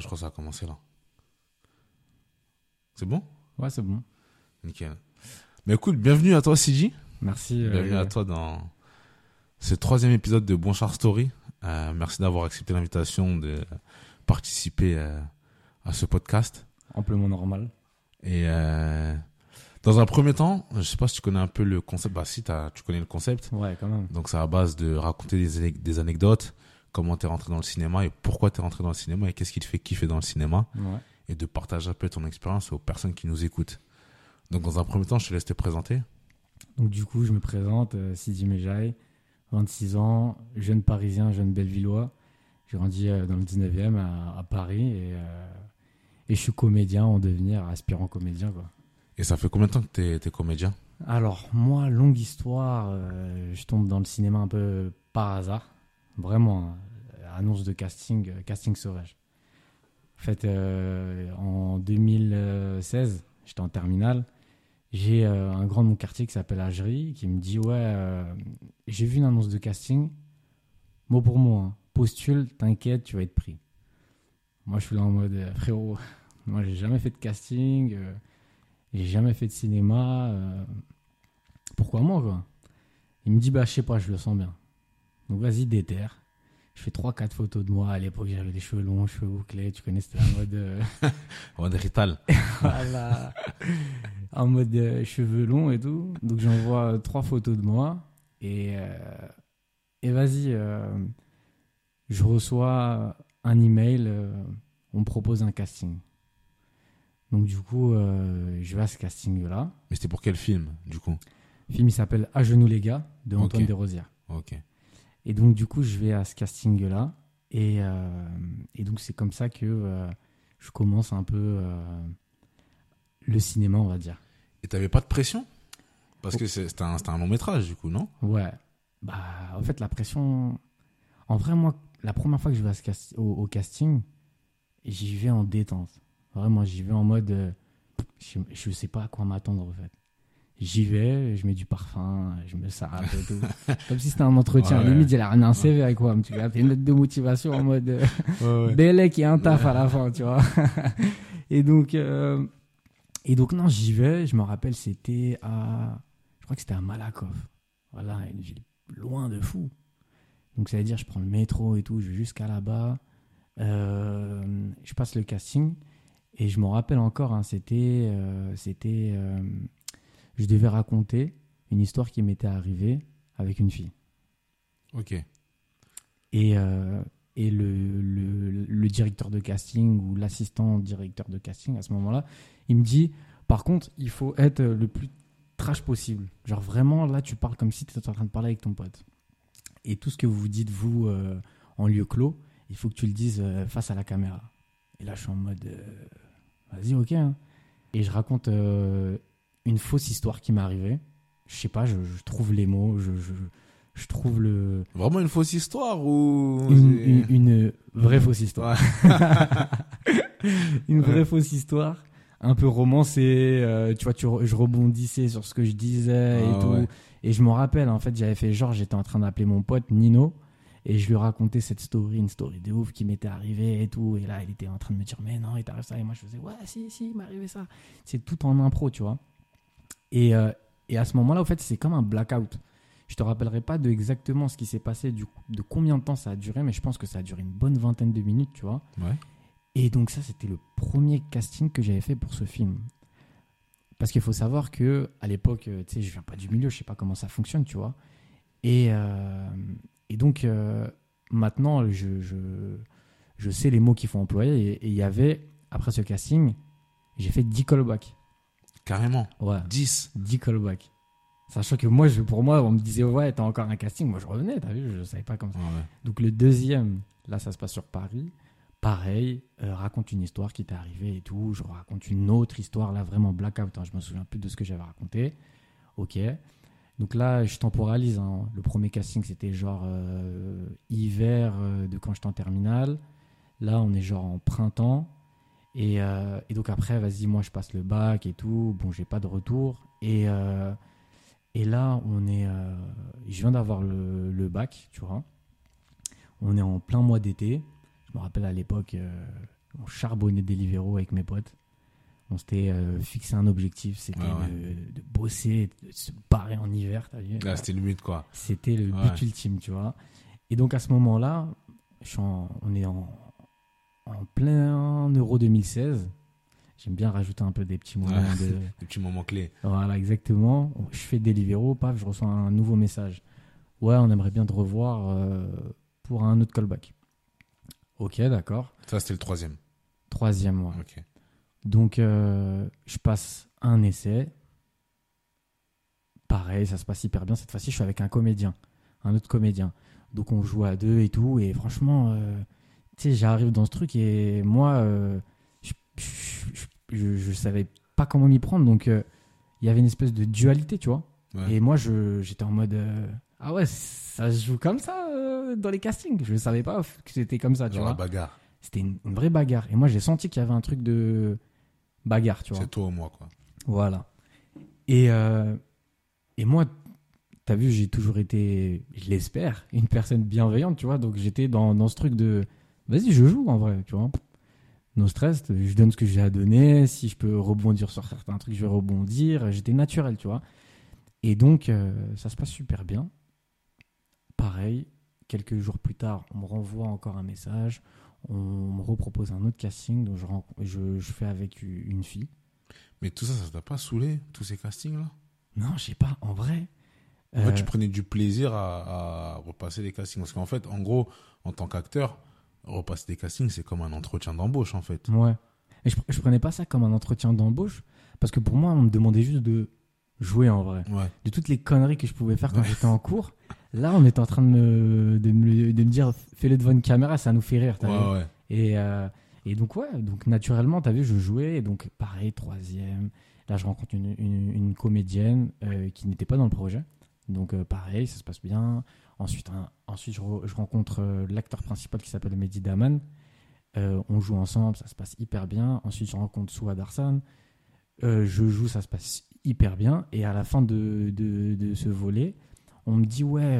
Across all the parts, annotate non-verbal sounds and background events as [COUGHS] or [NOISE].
je crois que ça a commencé là. C'est bon? Ouais, c'est bon. Nickel. Mais écoute, bienvenue à toi, CJ. Merci. euh, Bienvenue à toi dans ce troisième épisode de Bon Char Story. Euh, merci d'avoir accepté l'invitation de participer euh, à ce podcast. Amplement normal. Et dans un premier temps, je sais pas si tu connais un peu le concept. Bah si, tu connais le concept. Ouais, quand même. Donc c'est à base de raconter des anecdotes, comment t'es rentré dans le cinéma et pourquoi t'es rentré dans le cinéma et qu'est-ce qui te fait kiffer dans le cinéma Ouais. et de partager un peu ton expérience aux personnes qui nous écoutent. Donc dans un premier temps, je te laisse te présenter. Donc, du coup, je me présente, euh, Sidi Mejaï, 26 ans, jeune parisien, jeune bellevillois. J'ai grandi euh, dans le 19e à, à Paris et, euh, et je suis comédien en devenir, aspirant comédien, quoi. Et ça fait combien de temps que t'es es comédien? Alors, moi, longue histoire, euh, je tombe dans le cinéma un peu par hasard. Vraiment, hein. annonce de casting, euh, casting sauvage. En fait, euh, en 2016, j'étais en terminale. J'ai euh, un grand de mon quartier qui s'appelle Agerie qui me dit Ouais, euh, j'ai vu une annonce de casting. Mot pour mot, hein. postule, t'inquiète, tu vas être pris. Moi, je suis là en mode euh, Frérot, [LAUGHS] moi, j'ai jamais fait de casting. euh, j'ai jamais fait de cinéma. euh, pourquoi moi, quoi? Il me dit, bah, je sais pas, je le sens bien. Donc, vas-y, déterre. Je fais 3-4 photos de moi. À l'époque, j'avais les cheveux longs, cheveux bouclés. Tu connais, c'était la mode. euh, [LAUGHS] En mode Rital. [LAUGHS] voilà. En mode euh, cheveux longs et tout. Donc, j'envoie euh, trois photos de moi. Et, euh, et vas-y, euh, je reçois un email. euh, on me propose un casting. Donc, du coup, euh, je vais à ce casting-là. Mais c'était pour quel film, du coup? Le film il s'appelle À genoux les gars de Antoine Ok. Desrosières. Ok. Et donc du coup je vais à ce casting là et, euh, et donc c'est comme ça que euh, je commence un peu euh, le cinéma on va dire. Et t'avais pas de pression? Parce que c'est- c'était un, un long métrage, du coup, non? Ouais. Bah en fait la pression. En vrai moi la première fois que je vais à ce casti- au, au casting j'y vais en détente. Vraiment j'y vais en mode je, je sais pas à quoi m'attendre en fait. J'y vais, je mets du parfum, je me sarape et tout. [LAUGHS] Comme si c'était un entretien. Ouais, ouais. Limite, j'ai l'air d'un CV avec quoi. Tu vois, une lettre de motivation en mode euh, [LAUGHS] Bélec et un taf à la fin, tu vois. [LAUGHS] et donc, euh, et donc non, j'y vais. Je me rappelle, c'était à, je crois que c'était à Malakoff. Voilà, une ville loin de fou. Donc ça veut dire, je prends le métro et tout, je vais jusqu'à là-bas. Euh, je passe le casting et je me rappelle encore, hein, c'était, euh, c'était, je devais raconter une histoire qui m'était arrivée avec une fille. Ok. Et, euh, et le, le, le directeur de casting ou l'assistant directeur de casting à ce moment-là, il me dit par contre, il faut être le plus trash possible. Genre vraiment, là, tu parles comme si tu étais en train de parler avec ton pote. Et tout ce que vous vous dites, vous, euh, en lieu clos, il faut que tu le dises euh, face à la caméra. Et là, je suis en mode vas-y, ok. hein. Et je raconte une fausse histoire qui m'est arrivée. Je sais pas, je, je trouve les mots, je, je, je trouve le, Vraiment une fausse histoire ou une, c'est- une- une vraie fausse histoire. [LAUGHS] une vraie fausse histoire, un peu romancée. euh, tu vois, tu je rebondissais sur ce que je disais et Ah tout. ouais. Et je me rappelle, en fait, j'avais fait genre, j'étais en train d'appeler mon pote Nino. Et je lui racontais cette story, une story de ouf qui m'était arrivée et tout. Et là, il était en train de me dire, mais non, il t'arrive ça. Et moi, je faisais, ouais, si, si, il m'est arrivé ça. C'est tout en impro, tu vois. Et, euh, et à ce moment-là, au fait, c'est comme un blackout. Je te rappellerai pas de exactement ce qui s'est passé, du de combien de temps ça a duré, mais je pense que ça a duré une bonne vingtaine de minutes, tu vois. Ouais. Et donc ça, c'était le premier casting que j'avais fait pour ce film. Parce qu'il faut savoir que à l'époque, euh, tu sais, je viens pas du milieu, je sais pas comment ça fonctionne, tu vois. Et, euh, et donc euh, maintenant, je, je, je sais les mots qu'il faut employer. Et il y avait, après ce casting, j'ai fait 10 callbacks. Carrément. Ouais, 10. 10 callbacks. Sachant que moi, je, pour moi, on me disait, ouais, t'as encore un casting. Moi, je revenais, t'as vu, je savais pas comme ça. Ouais. Donc le deuxième, là ça se passe sur Paris. Pareil, euh, raconte une histoire qui t'est arrivée et tout. Je raconte une autre histoire, là vraiment blackout. Hein, je me souviens plus de ce que j'avais raconté. Ok. Donc là, je temporalise. hein. Le premier casting, c'était genre euh, hiver euh, de quand j'étais en terminale. Là, on est genre en printemps. Et, euh, et donc après, vas-y, moi je passe le bac et tout. Bon, j'ai pas de retour. Et, euh, et là, on est. euh, je viens d'avoir le, le bac, tu vois. On est en plein mois d'été. Je me rappelle à l'époque, on charbonnait Deliveroo avec mes potes. On s'était fixé un objectif, c'était ouais. de, de bosser, de se barrer en hiver. t'as vu Là, c'était le but, quoi. C'était le but ultime, tu vois. Et donc à ce moment-là, je suis en- on est en, en plein Euro 2016. J'aime bien rajouter un peu des petits moments Ouais. de. [LAUGHS] Des petits moments clés. Voilà, exactement. Je fais Deliveroo, paf, je reçois un nouveau message. Ouais, on aimerait bien te revoir euh, pour un autre callback. Ok, d'accord. Ça, c'était le troisième. Troisième mois. Ok. Donc, euh, je passe un essai. Pareil, ça se passe hyper bien. Cette fois-ci, je suis avec un comédien, un autre comédien. Donc, on joue à deux et tout. Et franchement, euh, tu sais, j'arrive dans ce truc et moi, euh, je, je, je- je savais pas comment m'y prendre. Donc, euh, il y avait une espèce de dualité, tu vois. Ouais. Et moi, j'étais en mode euh, Ah ouais, ça se joue comme ça dans les castings. Je savais pas que c'était comme ça, tu Genre la vois. bagarre. C'était une, une vraie bagarre. Et moi, j'ai senti qu'il y avait un truc de bagarre, tu vois. C'est toi ou moi, quoi. Voilà. Et, et moi, t'as vu, j'ai toujours été, je l'espère, une personne bienveillante, tu vois. Donc j'étais dans, dans ce truc de, vas-y, je joue en vrai, tu vois. No stress, je donne ce que j'ai à donner. Si je peux rebondir sur certains trucs, je vais rebondir. J'étais naturel, tu vois. Et donc, euh, ça se passe super bien. Pareil, quelques jours plus tard, on me renvoie encore un message. On me repropose un autre casting. Donc, je, je, je fais avec une fille. Mais tout ça, ça t'a pas saoulé, tous ces castings-là? Non, je sais pas, en vrai. En fait, euh, tu prenais du plaisir à, à repasser les castings. Parce qu'en fait, en gros, en tant qu'acteur, repasser des castings, c'est comme un entretien d'embauche, en fait. Ouais. Et je, je prenais pas ça comme un entretien d'embauche, parce que pour moi, on me demandait juste de jouer en vrai. Ouais. De toutes les conneries que je pouvais faire quand Ouais. j'étais en cours, là, on était en train de me, de me, de me dire fais-le devant une caméra, ça nous fait rire. t'as vu Ouais, ouais. Et, euh, et donc, ouais, donc naturellement, tu as vu, je jouais. Et donc, pareil, troisième. Là, je rencontre une, une, une comédienne euh, qui n'était pas dans le projet. Donc, euh, pareil, ça se passe bien. Ensuite, ensuite je, re- je rencontre euh, l'acteur principal qui s'appelle Mehdi Daman. Euh, on joue ensemble, ça se passe hyper bien. Ensuite, je rencontre Souad Arsan. Euh, je joue, ça se passe hyper bien. Et à la fin de, de, de ce volet, on me dit Ouais,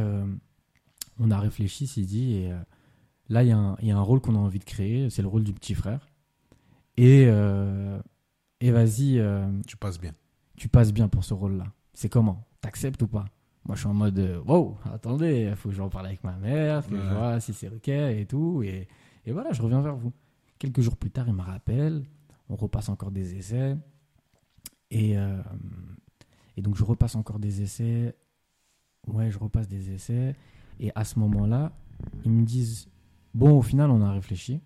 on a réfléchi, s'il dit. Et là, il y, a un- il y a un rôle qu'on a envie de créer. C'est le rôle du petit frère. Et, et vas-y, Tu passes bien. tu passes bien pour ce rôle-là. C'est comment? T'acceptes ou pas? Moi, je suis en mode euh, Wow, attendez, il faut que j'en parle avec ma mère, faut que je vois si c'est OK et tout. Et, et voilà, je reviens vers vous. Quelques jours plus tard, il me rappelle. On repasse encore des essais. Et, euh, et donc, je repasse encore des essais. Ouais, je repasse des essais. Et à ce moment-là, ils me disent Bon, au final, on a réfléchi.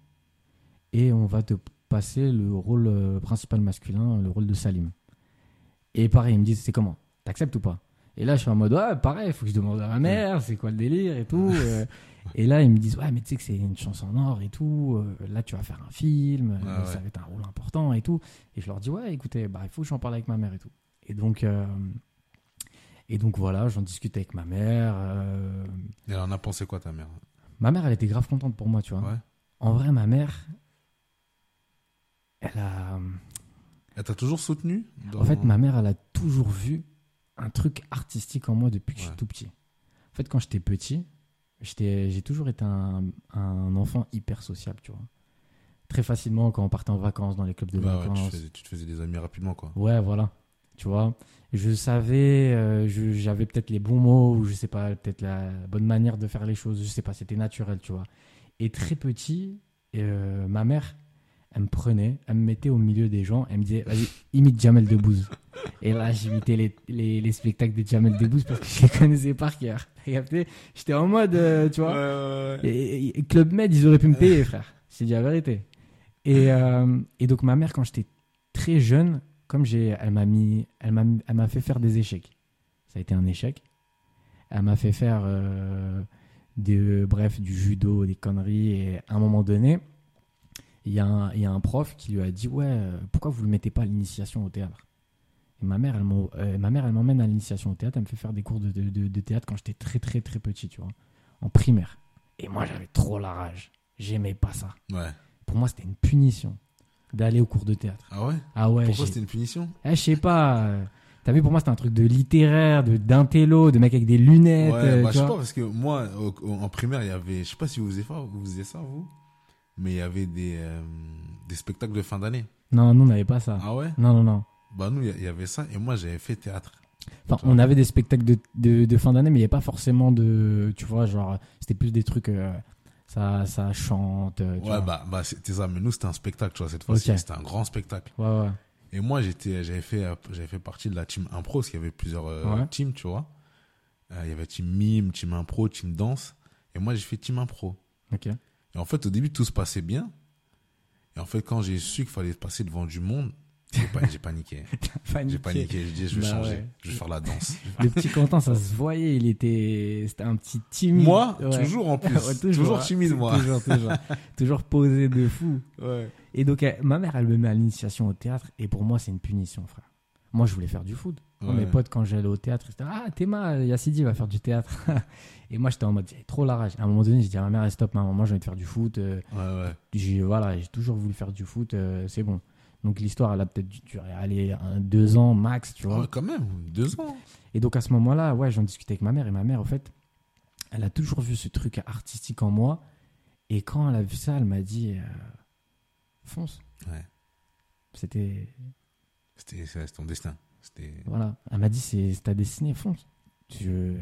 Et on va te passer le rôle euh, principal masculin, le rôle de Salim. Et pareil, ils me disent C'est comment? T'acceptes ou pas? Et là, je suis en mode Ouais, pareil, il faut que je demande à ma mère, c'est quoi le délire et tout. euh. [LAUGHS] et là, ils me disent Ouais, mais tu sais que c'est une chance en or et tout. euh, là, tu vas faire un film, euh, ça ouais. va être un rôle important et tout. Et je leur dis Ouais, écoutez, bah, il faut que j'en parle avec ma mère et tout. Et donc, euh, et donc voilà, j'en discute avec ma mère. euh, Et elle en a pensé quoi, ta mère? Ma mère, elle était grave contente pour moi, tu vois. Ouais. En vrai, ma mère, elle a. Elle t'a toujours soutenu dans- En fait, ma mère, elle a toujours vu un truc artistique en moi depuis que je suis tout petit. En fait, quand j'étais petit, j'ai toujours été un, un enfant hyper sociable, tu vois. Très facilement, quand on partait en vacances, dans les clubs de ouais, tu, vacances. te faisais, tu te faisais des amis rapidement, quoi. Ouais, voilà. Tu vois, je savais, euh, j'avais peut-être les bons mots, ou je sais pas, peut-être la bonne manière de faire les choses, je sais pas, c'était naturel, tu vois. Et très petit, euh, ma mère, elle me prenait, elle me mettait au milieu des gens, elle me disait, vas-y, imite Jamel Debbouze. Et là, j'imitais les, les, les spectacles de Jamel Debbouze parce que je les connaissais par cœur. [LAUGHS] J'étais en mode, euh, tu vois, ouais, et, et Club Med, ils auraient pu me payer, [LAUGHS] frère. C'est dit la vérité. Et, euh, et donc, ma mère, quand j'étais très jeune, comme j'ai, elle m'a mis, elle m'a, elle m'a fait faire des échecs. Ça a été un échec. Elle m'a fait faire, euh, des, bref, du judo, des conneries. Et à un moment donné, il y, a un- il y a un prof qui lui a dit Ouais, euh, pourquoi vous ne le mettez pas à l'initiation au théâtre? Et ma mère, elle m'en- euh, ma mère, elle m'emmène à l'initiation au théâtre. Elle me fait faire des cours de, de- de- de théâtre quand j'étais très, très, très petit, tu vois, en primaire. Et moi, j'avais trop la rage. J'aimais pas ça. Ouais. Pour moi, c'était une punition d'aller au cours de théâtre. Ah ouais? Ah ouais, Pourquoi c'était une punition? Eh, je sais pas. euh, T'as vu, pour moi, c'était un truc de littéraire, de d'intello, de mec avec des lunettes. Ouais, euh, bah, je sais pas, parce que moi, au- au- en primaire, il y avait, je sais pas si vous faisiez ça, vous faisiez ça, vous, mais il y avait des, euh, des spectacles de fin d'année. Non, nous, on n'avait pas ça. Ah ouais? Non, non, non. Bah nous, il y avait ça et moi j'avais fait théâtre. Enfin, on avait des spectacles de, de, de fin d'année, mais il n'y avait pas forcément de. Tu vois, genre, c'était plus des trucs. euh, ça, ça chante. tu Ouais, vois. bah, bah c'était ça. Mais nous, c'était un spectacle, tu vois, cette fois-ci. C'était un grand spectacle. Ouais, ouais. Et moi, j'étais, j'avais fait, euh, j'avais fait partie de la team impro, parce qu'il y avait plusieurs euh, Ouais. teams, tu vois. Euh, il y avait team mime, team impro, team danse. Et moi, j'ai fait team impro. Ok. Et en fait, au début, tout se passait bien. Et en fait, quand j'ai su qu'il fallait passer devant du monde, j'ai j'ai [LAUGHS] paniqué. J'ai paniqué. J'ai dit, je vais Bah changer. ouais. Je vais faire la danse. [LAUGHS] Le petit Quentin, ça se voyait, il était. C'était un petit timide. moi, Ouais. toujours en plus. [LAUGHS] Ouais, toujours, hein. timide, moi. Toujours, toujours. toujours posé de fou. Ouais. Et donc, elle- ma mère, elle me met à l'initiation au théâtre. Et pour moi, c'est une punition, frère. Moi, je voulais faire du foot. Ouais. Mes potes, quand j'allais au théâtre, ils étaient Ah, Théma, Yassidi va faire du théâtre. [LAUGHS] et moi, j'étais en mode trop la rage. À un moment donné, j'ai dit à ma mère Stop, maman, moi, j'ai envie de faire du foot. Euh, Ouais, ouais. j'ai voilà, j'ai toujours voulu faire du foot. euh, c'est bon. Donc, l'histoire, elle a peut-être aller un, deux ans max, tu vois. Ouais, quand même, deux ans. Et donc à ce moment-là, ouais, j'en discutais avec ma mère et ma mère, en fait, elle a toujours vu ce truc artistique en moi. Et quand elle a vu ça, elle m'a dit euh, fonce. Ouais. C'était C'était, ton destin. Voilà, elle m'a dit c'est ta destinée, fonce. Tu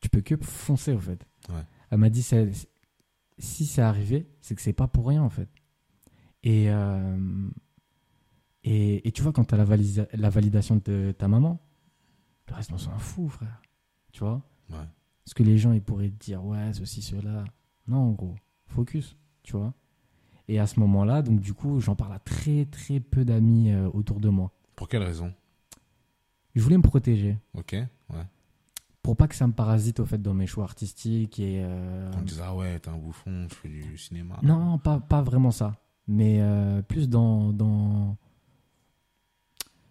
tu peux que foncer en fait. Ouais. Elle m'a dit si c'est arrivé, c'est que c'est pas pour rien en fait. Et euh, et, et tu vois quand tu as la, valisa- la validation de ta maman, le reste on s'en fout, frère. Tu vois? Ouais. Parce que les gens, ils pourraient te dire, ouais, ceci, cela. Non, gros, focus, tu vois? Et à ce moment-là, donc du coup, j'en parle à très, très peu d'amis euh, autour de moi. Pour quelle raison? Je voulais me protéger Ok. Ouais. pour pas que ça me parasite, au fait, dans mes choix artistiques et... euh, On me disait, ah ouais, t'es un bouffon, tu fais du cinéma. Non, pas, pas vraiment ça. Mais euh, plus dans, dans...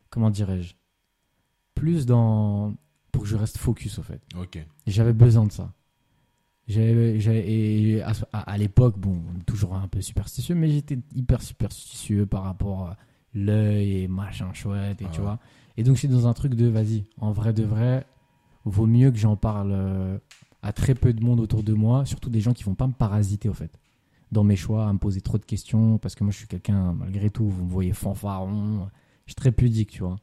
Comment dirais-je? Plus dans... Pour que je reste focus, au fait. Ok. J'avais besoin de ça. J'avais, j'avais- et à, ce- à- à l'époque, bon, toujours un peu superstitieux, mais j'étais hyper superstitieux par rapport à l'œil et machin chouette, et Ah tu ouais. vois. Et donc, j'étais dans un truc de, vas-y, en vrai de vrai, vaut mieux que j'en parle euh, à très peu de monde autour de moi, surtout des gens qui vont pas me parasiter, au fait, dans mes choix, à me poser trop de questions, parce que moi, je suis quelqu'un, malgré tout, vous me voyez fanfaron, je suis très pudique, tu vois.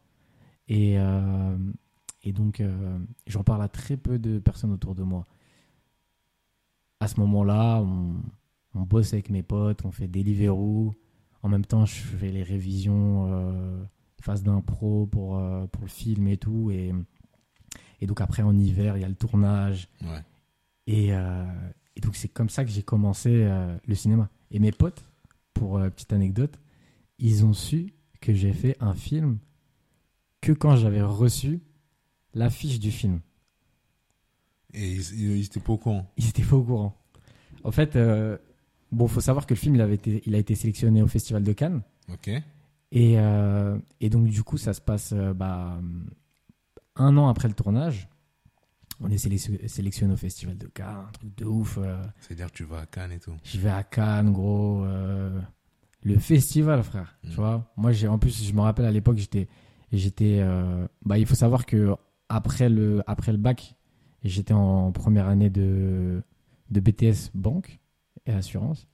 Et, euh, et donc, euh, j'en parle à très peu de personnes autour de moi. À ce moment-là, on, on bosse avec mes potes, on fait Deliveroo. En même temps, je fais les révisions, euh, phase d'impro pour, euh, pour le film et tout. Et, et donc, après, en hiver, il y a le tournage. Ouais. Et, euh, et donc, c'est comme ça que j'ai commencé euh, le cinéma. Et mes potes, pour petite anecdote, ils ont su que j'ai fait un film que quand j'avais reçu l'affiche du film. Et ils, ils, ils étaient pas au courant. Ils étaient pas au courant. En fait, euh, bon, faut savoir que le film, il, avait été, il a été sélectionné au Festival de Cannes. Ok. Et, euh, et donc, du coup, ça se passe euh, bah, un an après le tournage. On est sélection- sélectionné au Festival de Cannes, un truc de ouf. euh, C'est-à-dire que tu vas à Cannes et tout. J'y vais à Cannes, gros. euh, le festival, frère. Mm. Tu vois Moi, j'ai, en plus, je me rappelle à l'époque, j'étais. j'étais euh, bah, il faut savoir que après le, après le bac, j'étais en première année de, de BTS Banque et Assurance.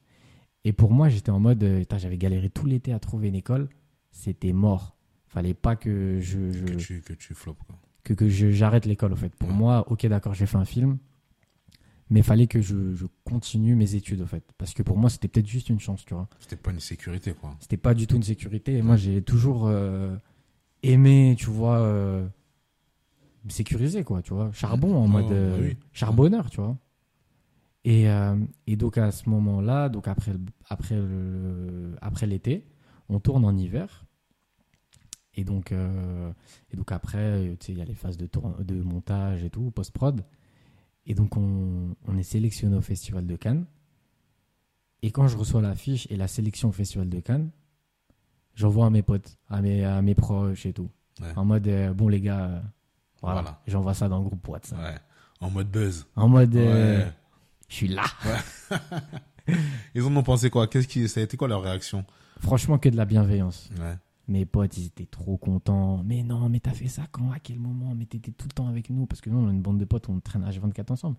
Et pour moi, j'étais en mode. euh, J'avais galéré tout l'été à trouver une école. C'était mort. Fallait pas que je. je- Que tu, que tu quoi. que, que j'arrête l'école, en fait. Pour Ouais. moi, ok, d'accord, j'ai fait un film, mais fallait que je, je continue mes études, en fait. Parce que pour moi, c'était peut-être juste une chance, tu vois. C'était pas une sécurité, quoi. C'était pas du tout une sécurité. Et moi, j'ai toujours euh, aimé, tu vois, euh, me sécuriser, quoi, tu vois. Charbon, en Oh, mode oui. charbonneur, tu vois. Et, euh, et donc, à ce moment-là, donc après, après, le- après l'été, on tourne en hiver. Et donc, euh, et donc après, il y a les phases de, tour- de montage et tout, post-prod. Et donc, on, on est sélectionné au Festival de Cannes. Et quand je reçois l'affiche et la sélection au Festival de Cannes, j'envoie à mes potes, à mes, à mes proches et tout. Ouais. En mode, euh, bon, les gars, voilà, Voilà. j'envoie ça dans le groupe WhatsApp. Ouais. En mode buzz. En mode, Ouais. Je suis là. [LAUGHS] Ils en ont pensé quoi? Qu'est-ce qui, ça a été quoi leur réaction? Franchement, que de la bienveillance. Ouais. Mes potes, ils étaient trop contents. Mais non, mais t'as fait ça quand? À quel moment? Mais t'étais tout le temps avec nous. Parce que nous, on a une bande de potes, on traîne H24 ensemble.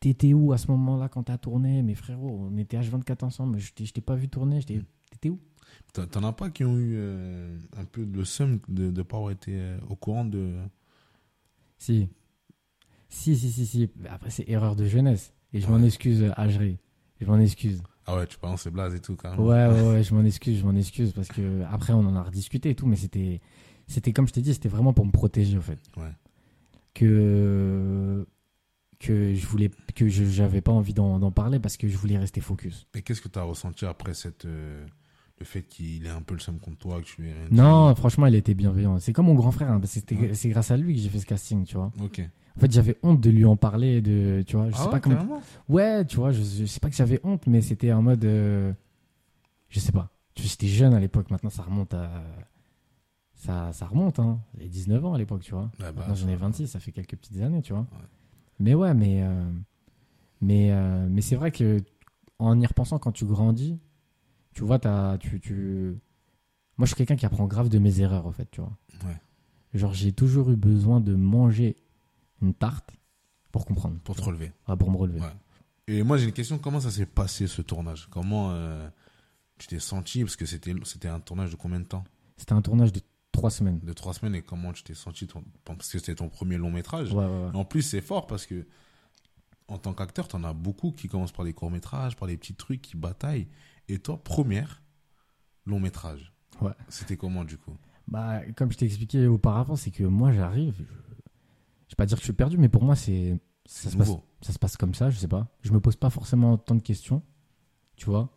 T'étais où à ce moment-là quand t'as tourné? Mais frérot, on était H24 ensemble. Je t'ai je t'ai pas vu tourner. T'ai- T'étais où? T'en as pas qui ont eu euh, un peu le seum de ne pas avoir été euh, au courant de? Si. Si, si, si, si. Après, c'est erreur de jeunesse. Et je m'en excuse, Algerie. Je m'en excuse. Ah ouais, tu penses c'est blaze et tout, carrément. Ouais, ouais, ouais, [LAUGHS] je m'en excuse, je m'en excuse. Parce que après, on en a rediscuté et tout, mais c'était, c'était comme je t'ai dit, c'était vraiment pour me protéger, en fait. Ouais. Que, que je voulais, que je, j'avais pas envie d'en, d'en parler parce que je voulais rester focus. Et qu'est-ce que tu as ressenti après cette, euh, le fait qu'il ait un peu le seum contre toi, que tu lui rien Non, franchement, il était bienveillant. C'est comme mon grand frère, hein, parce que c'était, Ouais. c'est grâce à lui que j'ai fait ce casting, tu vois. Ok. En fait, j'avais honte de lui en parler, de, tu vois, je ah sais ouais, pas comment. Ouais, tu vois, je, je sais pas que j'avais honte, mais c'était en mode. euh, je sais pas. J'étais jeune à l'époque, maintenant ça remonte à. Ça, ça remonte, hein. J'avais 19 ans à l'époque, tu vois. Ouais, bah, maintenant j'en ai ça- 26, ça fait quelques petites années, tu vois. Ouais. Mais ouais, mais. euh, mais euh, mais c'est vrai que en y repensant, quand tu grandis, tu vois, t'as, tu, tu. Moi, je suis quelqu'un qui apprend grave de mes erreurs, en fait, tu vois. Ouais. Genre, j'ai toujours eu besoin de manger une tarte pour comprendre. Pour te relever. Ah, pour me relever. Ouais. Et moi, j'ai une question. Comment ça s'est passé ce tournage? Comment euh, tu t'es senti? Parce que c'était c'était un tournage de combien de temps? C'était un tournage de trois semaines. De trois semaines. Et comment tu t'es senti ton- Parce que c'était ton premier long métrage. Ouais, ouais. En plus, c'est fort parce que en tant qu'acteur, t'en as beaucoup qui commencent par des courts métrages, par des petits trucs, qui bataillent. Et toi, première long métrage. Ouais. C'était comment du coup? Bah, comme je t'ai expliqué auparavant, c'est que moi j'arrive, je... je vais pas dire que je suis perdu, mais pour moi c'est ça se, passe, ça se passe comme ça, je sais pas. Je me pose pas forcément tant de questions, tu vois.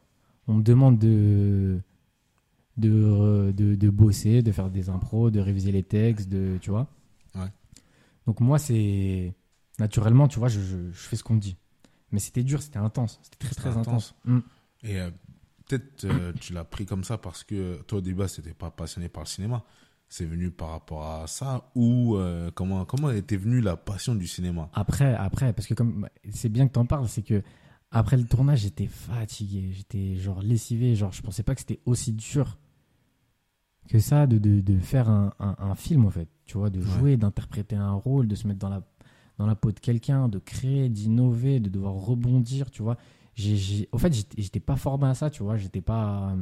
On me demande de de, de de bosser, de faire des impros, de réviser les textes, de tu vois. Ouais. Donc moi c'est naturellement, tu vois, je, je, je fais ce qu'on me dit. Mais c'était dur, c'était intense, c'était très très intense. intense. Mm. Et euh, peut-être euh, tu l'as pris comme ça parce que toi au début, c'était pas passionné par le cinéma. C'est venu par rapport à ça ou euh, comment comment était venue la passion du cinéma? Après, après, parce que comme c'est bien que t'en parles, c'est que après le tournage, j'étais fatigué, j'étais genre lessivé, genre je pensais pas que c'était aussi dur que ça de, de, de faire un, un, un film en fait, tu vois, de Ouais. jouer, d'interpréter un rôle, de se mettre dans la dans la peau de quelqu'un, de créer, d'innover, de devoir rebondir, tu vois. J'ai, j'ai, au fait, j'étais, pas formé à ça, tu vois, j'étais pas,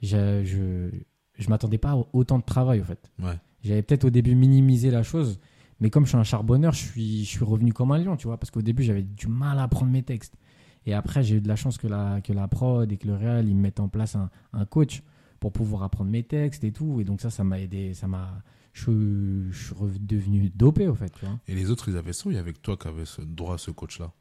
je, je, je m'attendais pas à autant de travail, au fait. Ouais. J'avais peut-être au début minimisé la chose, mais comme je suis un charbonneur, je suis, je suis revenu comme un lion, tu vois, parce qu'au début, j'avais du mal à apprendre mes textes. Et après, j'ai eu de la chance que la, que la prod et que le réal, ils mettent en place un, un coach pour pouvoir apprendre mes textes et tout. Et donc ça, ça m'a aidé, ça m'a... Je, je suis redevenu dopé, au fait, tu vois. Et les autres, ils avaient ça ou il y avait que toi qui avais ce droit à ce coach-là?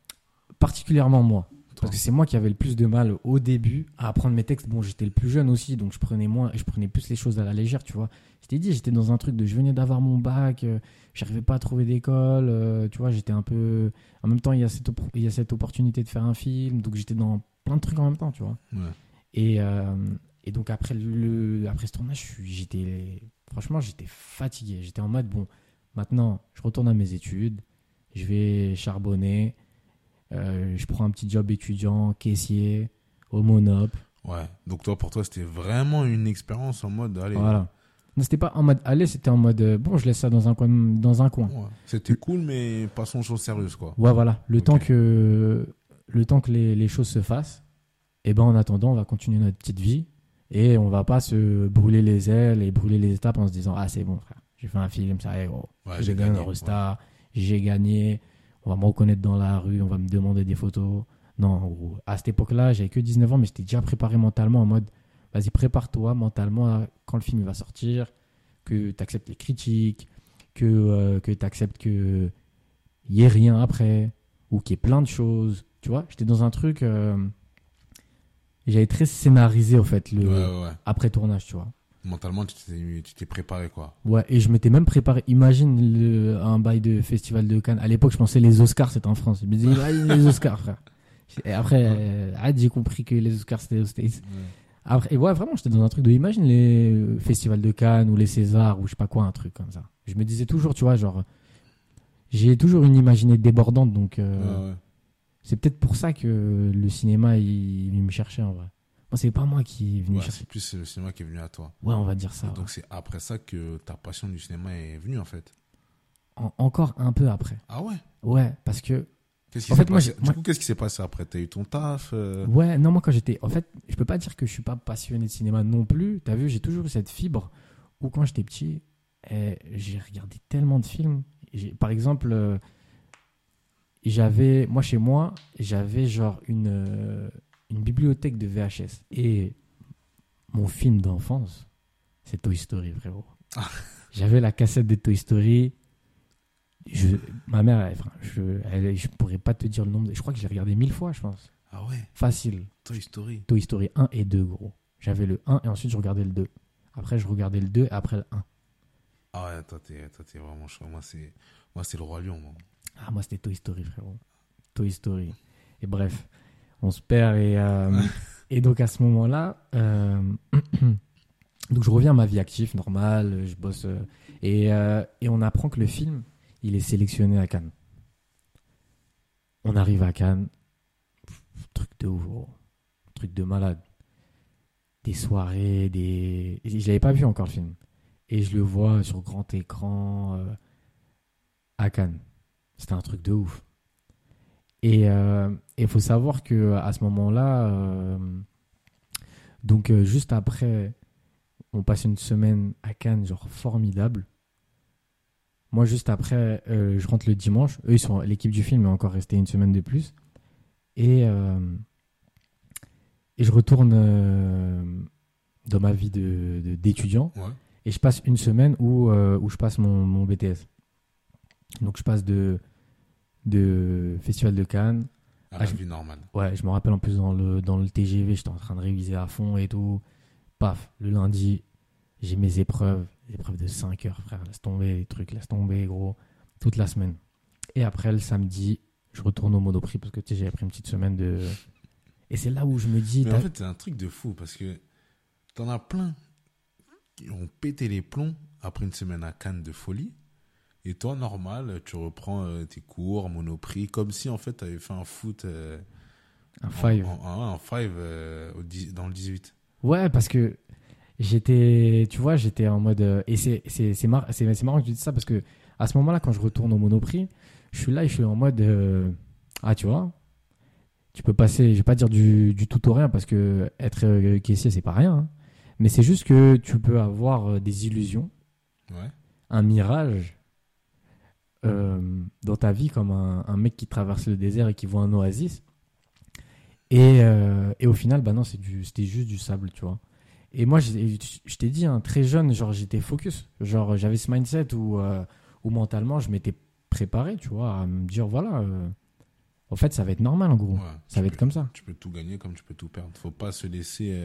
Particulièrement moi. Parce que c'est moi qui avais le plus de mal au début à apprendre mes textes. Bon, j'étais le plus jeune aussi, donc je prenais moins, je prenais plus les choses à la légère, tu vois. Je t'ai dit, j'étais dans un truc de, je venais d'avoir mon bac, euh, j'arrivais pas à trouver d'école, euh, tu vois, j'étais un peu. En même temps, il y a cette, il y a cette opportunité de faire un film, donc j'étais dans plein de trucs en même temps, tu vois. Ouais. Et, euh, et donc après le, après ce tournage, j'étais, franchement, j'étais fatigué. J'étais en mode bon, maintenant, je retourne à mes études, je vais charbonner, euh, je prends un petit job étudiant, caissier, au monop, Ouais. Donc toi, pour toi, c'était vraiment une expérience en mode, allez. voilà. Non, c'était pas en mode aller, c'était en mode euh, bon, je laisse ça dans un coin, dans un coin. Ouais. C'était cool, mais passons aux choses sérieuses, quoi. Ouais, voilà. Le temps que, le temps que les, les choses se fassent, et ben en attendant, on va continuer notre petite vie et on va pas se brûler les ailes et brûler les étapes en se disant ah c'est bon frère, j'ai fait un film, ça y est, gros. Ouais, j'ai gagné un Eurostar, j'ai gagné, on va me reconnaître dans la rue, on va me demander des photos. Non, à cette époque-là, j'avais que 19 ans, mais j'étais déjà préparé mentalement en mode vas-y, prépare-toi mentalement à quand le film il va sortir, que tu acceptes les critiques, que, euh, que tu acceptes que y ait rien après, ou qu'il y ait plein de choses. Tu vois, j'étais dans un truc. euh, j'avais très scénarisé, en fait, le Ouais, ouais, ouais. après-tournage, tu vois. Mentalement, tu t'es, préparé, quoi. Ouais, et je m'étais même préparé. Imagine le- un bail de festival de Cannes. À l'époque, je pensais les Oscars, c'était en France. Je me disais, [LAUGHS] les Oscars, frère. Et après, euh, ah, j'ai compris que les Oscars, c'était aux States. Après, et ouais, vraiment, j'étais dans un truc de. Imagine les euh, festivals de Cannes ou les Césars ou je sais pas quoi, un truc comme ça. Je me disais toujours, tu vois, genre. J'ai toujours une imaginée débordante, donc euh, Ouais, ouais. c'est peut-être pour ça que le cinéma, il, il me cherchait en vrai. Moi, c'est pas moi qui est venu Ouais, chercher. c'est plus le cinéma qui est venu à toi. Ouais, on va dire ça. Et ouais. donc c'est après ça que ta passion du cinéma est venue en fait. En- encore un peu après. Ah ouais? Ouais, parce que Qu'est-ce qui En s'est fait, moi, Du coup, qu'est-ce qui s'est passé après? T'as eu ton taf euh, Ouais, non, moi quand j'étais. En fait, je peux pas dire que je suis pas passionné de cinéma non plus. T'as vu, j'ai toujours eu cette fibre où quand j'étais petit, eh, j'ai regardé tellement de films. Par exemple, euh, j'avais. Moi, chez moi, j'avais genre une, euh, une bibliothèque de VHS. Et mon film d'enfance, c'est Toy Story, frérot. Ah. J'avais la cassette de Toy Story. Je, ma mère, elle- je, elle- je pourrais pas te dire le nombre. de- je crois que j'ai regardé mille fois, je pense. Ah ouais, Facile. Toy Story. Toy Story 1 et 2, gros. J'avais le 1 et ensuite je regardais le 2. Après, je regardais le 2 et après le 1. Ah ouais, toi, t'es toi, t'es vraiment chaud. Moi, c'est moi, c'est le Roi Lion. Moi. Ah, moi, c'était Toy Story, frérot. Toy Story. Et bref, on se perd et, euh, [LAUGHS] et donc à ce moment-là, euh, [CLEARS THROAT] donc je reviens à ma vie active, normale, je bosse. euh, et, euh, et on apprend que le film, il est sélectionné à Cannes. On arrive à Cannes, pff, truc de ouf, truc de malade. Des soirées, des. Je l'avais pas vu encore le film. Et je le vois sur grand écran à Cannes. C'était un truc de ouf. Et il faut savoir que à ce moment-là, euh, donc euh, juste après, on passe une semaine à Cannes, genre formidable. Moi, juste après, euh, je rentre le dimanche. Eux, ils sont l'équipe du film est encore restée une semaine de plus. Et euh, et je retourne euh, dans ma vie de de- d'étudiant. Ouais. Et je passe une semaine où, euh, où je passe mon, mon BTS. Donc je passe de, de Festival de Cannes. À Ah, la je- normale. Ouais, je me rappelle en plus dans le, dans le TGV, j'étais en train de réviser à fond et tout. Paf, le lundi, j'ai mes épreuves, épreuves de 5 heures, frère. Laisse tomber les trucs, laisse tomber, gros. Toute la semaine. Et après, le samedi, je retourne au Monoprix parce que tu sais, j'avais pris une petite semaine de. Et c'est là où je me dis. Mais en fait, c'est un truc de fou parce que t'en as plein qui ont pété les plombs après une semaine à Cannes de folie. Et toi, normal, tu reprends euh, tes cours, monoprix, comme si en fait tu avais fait un foot euh, un en- five. en, en- en five euh, au dix- dans le 18. Ouais, parce que j'étais, tu vois, j'étais en mode. euh, Et c'est c'est- c'est mar- c'est- c'est marrant que tu dises ça parce que à ce moment-là, quand je retourne au Monoprix, je suis là et je suis en mode. Ah, tu vois, tu peux passer, je vais pas dire du, du tout au rien parce que être caissier, c'est pas rien. hein. Mais c'est juste que tu peux avoir des illusions, Ouais. un mirage euh, dans ta vie, comme un, un mec qui traverse le désert et qui voit un oasis. Et, euh, et au final, bah non, c'était juste du sable, tu vois. Et moi, je t'ai dit, hein, très jeune, genre j'étais focus. Genre j'avais ce mindset où, euh, où mentalement, je m'étais préparé, tu vois, à me dire, voilà, en fait, ça va être normal, en gros. Ouais, ça va être comme ça. Tu peux tout gagner comme tu peux tout perdre. Faut pas se laisser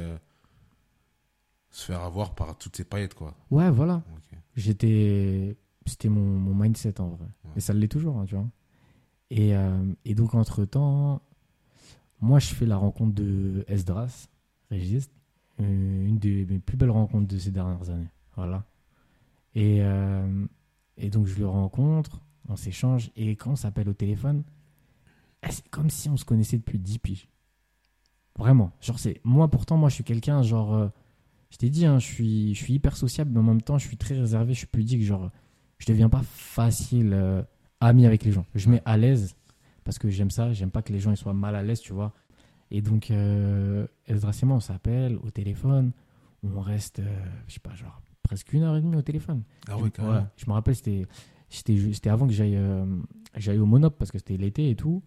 se faire avoir par toutes ces paillettes, quoi. Ouais, voilà. J'étais. C'était mon, mon mindset en vrai. Ouais. Et ça l'est toujours, hein, tu vois. Et, euh, et donc, entre-temps, moi, je fais la rencontre de Esdras, Régis, euh, une des mes plus belles rencontres de ces dernières années. Voilà. Et, euh, et donc, je le rencontre, on s'échange, et quand on s'appelle au téléphone, eh, c'est comme si on se connaissait depuis 10 piges. Vraiment. Genre, c'est. Moi, pourtant, moi, je suis quelqu'un, genre. euh, je t'ai dit, hein, je, suis, je suis hyper sociable, mais en même temps, je suis très réservé, je suis pudique. Genre, je deviens pas facile euh, ami avec les gens. Je mets à l'aise parce que j'aime ça. J'aime pas que les gens ils soient mal à l'aise, tu vois. Et donc, euh, on s'appelle au téléphone. On reste, euh, je sais pas, genre presque une heure et demie au téléphone. Ah Je- ouais, carrément. je me rappelle, c'était, avant que j'aille, euh, j'aille au Monop parce que c'était l'été et tout.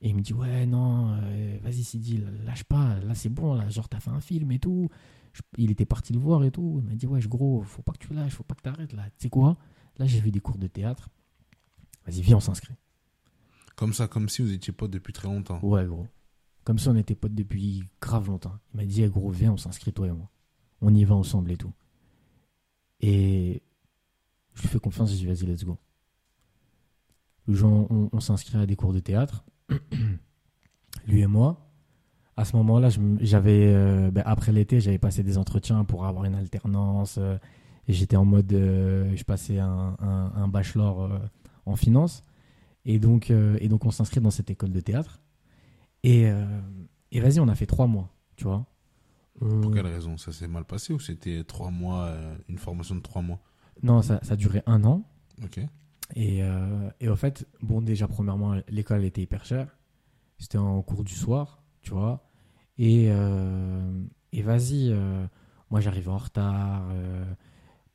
Et il me dit, ouais, non, euh, vas-y, Sidi, lâche pas, là c'est bon, là, genre t'as fait un film et tout. Je- il était parti le voir et tout. Il m'a dit, ouais, gros, faut pas que tu lâches, faut pas que t'arrêtes là. Tu sais quoi? Là, j'ai vu des cours de théâtre. Vas-y, viens, on s'inscrit. Comme ça, comme si vous étiez pas depuis très longtemps. Ouais, gros. Comme ça, on était potes depuis grave longtemps. Il m'a dit, eh, gros, viens, on s'inscrit, toi et moi. On y va ensemble et tout. Et je lui fais confiance, je dis, vas-y, let's go. Genre, on, on s'inscrit à des cours de théâtre, [CLEARS THROAT] lui et moi. À ce moment-là, j'avais, euh, ben, après l'été, j'avais passé des entretiens pour avoir une alternance. euh, et j'étais en mode, euh, je passais un, un- un bachelor euh, en finance. Et donc, euh, et donc on s'inscrit dans cette école de théâtre. Et, et vas-y, on a fait trois mois, tu vois. Pour quelle raison? Ça s'est mal passé ou c'était trois mois, une formation de trois mois? Non, ça, ça a duré un an. Ok. Et, euh, et au fait, bon, déjà, premièrement, l'école était hyper chère. C'était en cours du soir, tu vois. Et, euh, et vas-y, euh, moi j'arrivais en retard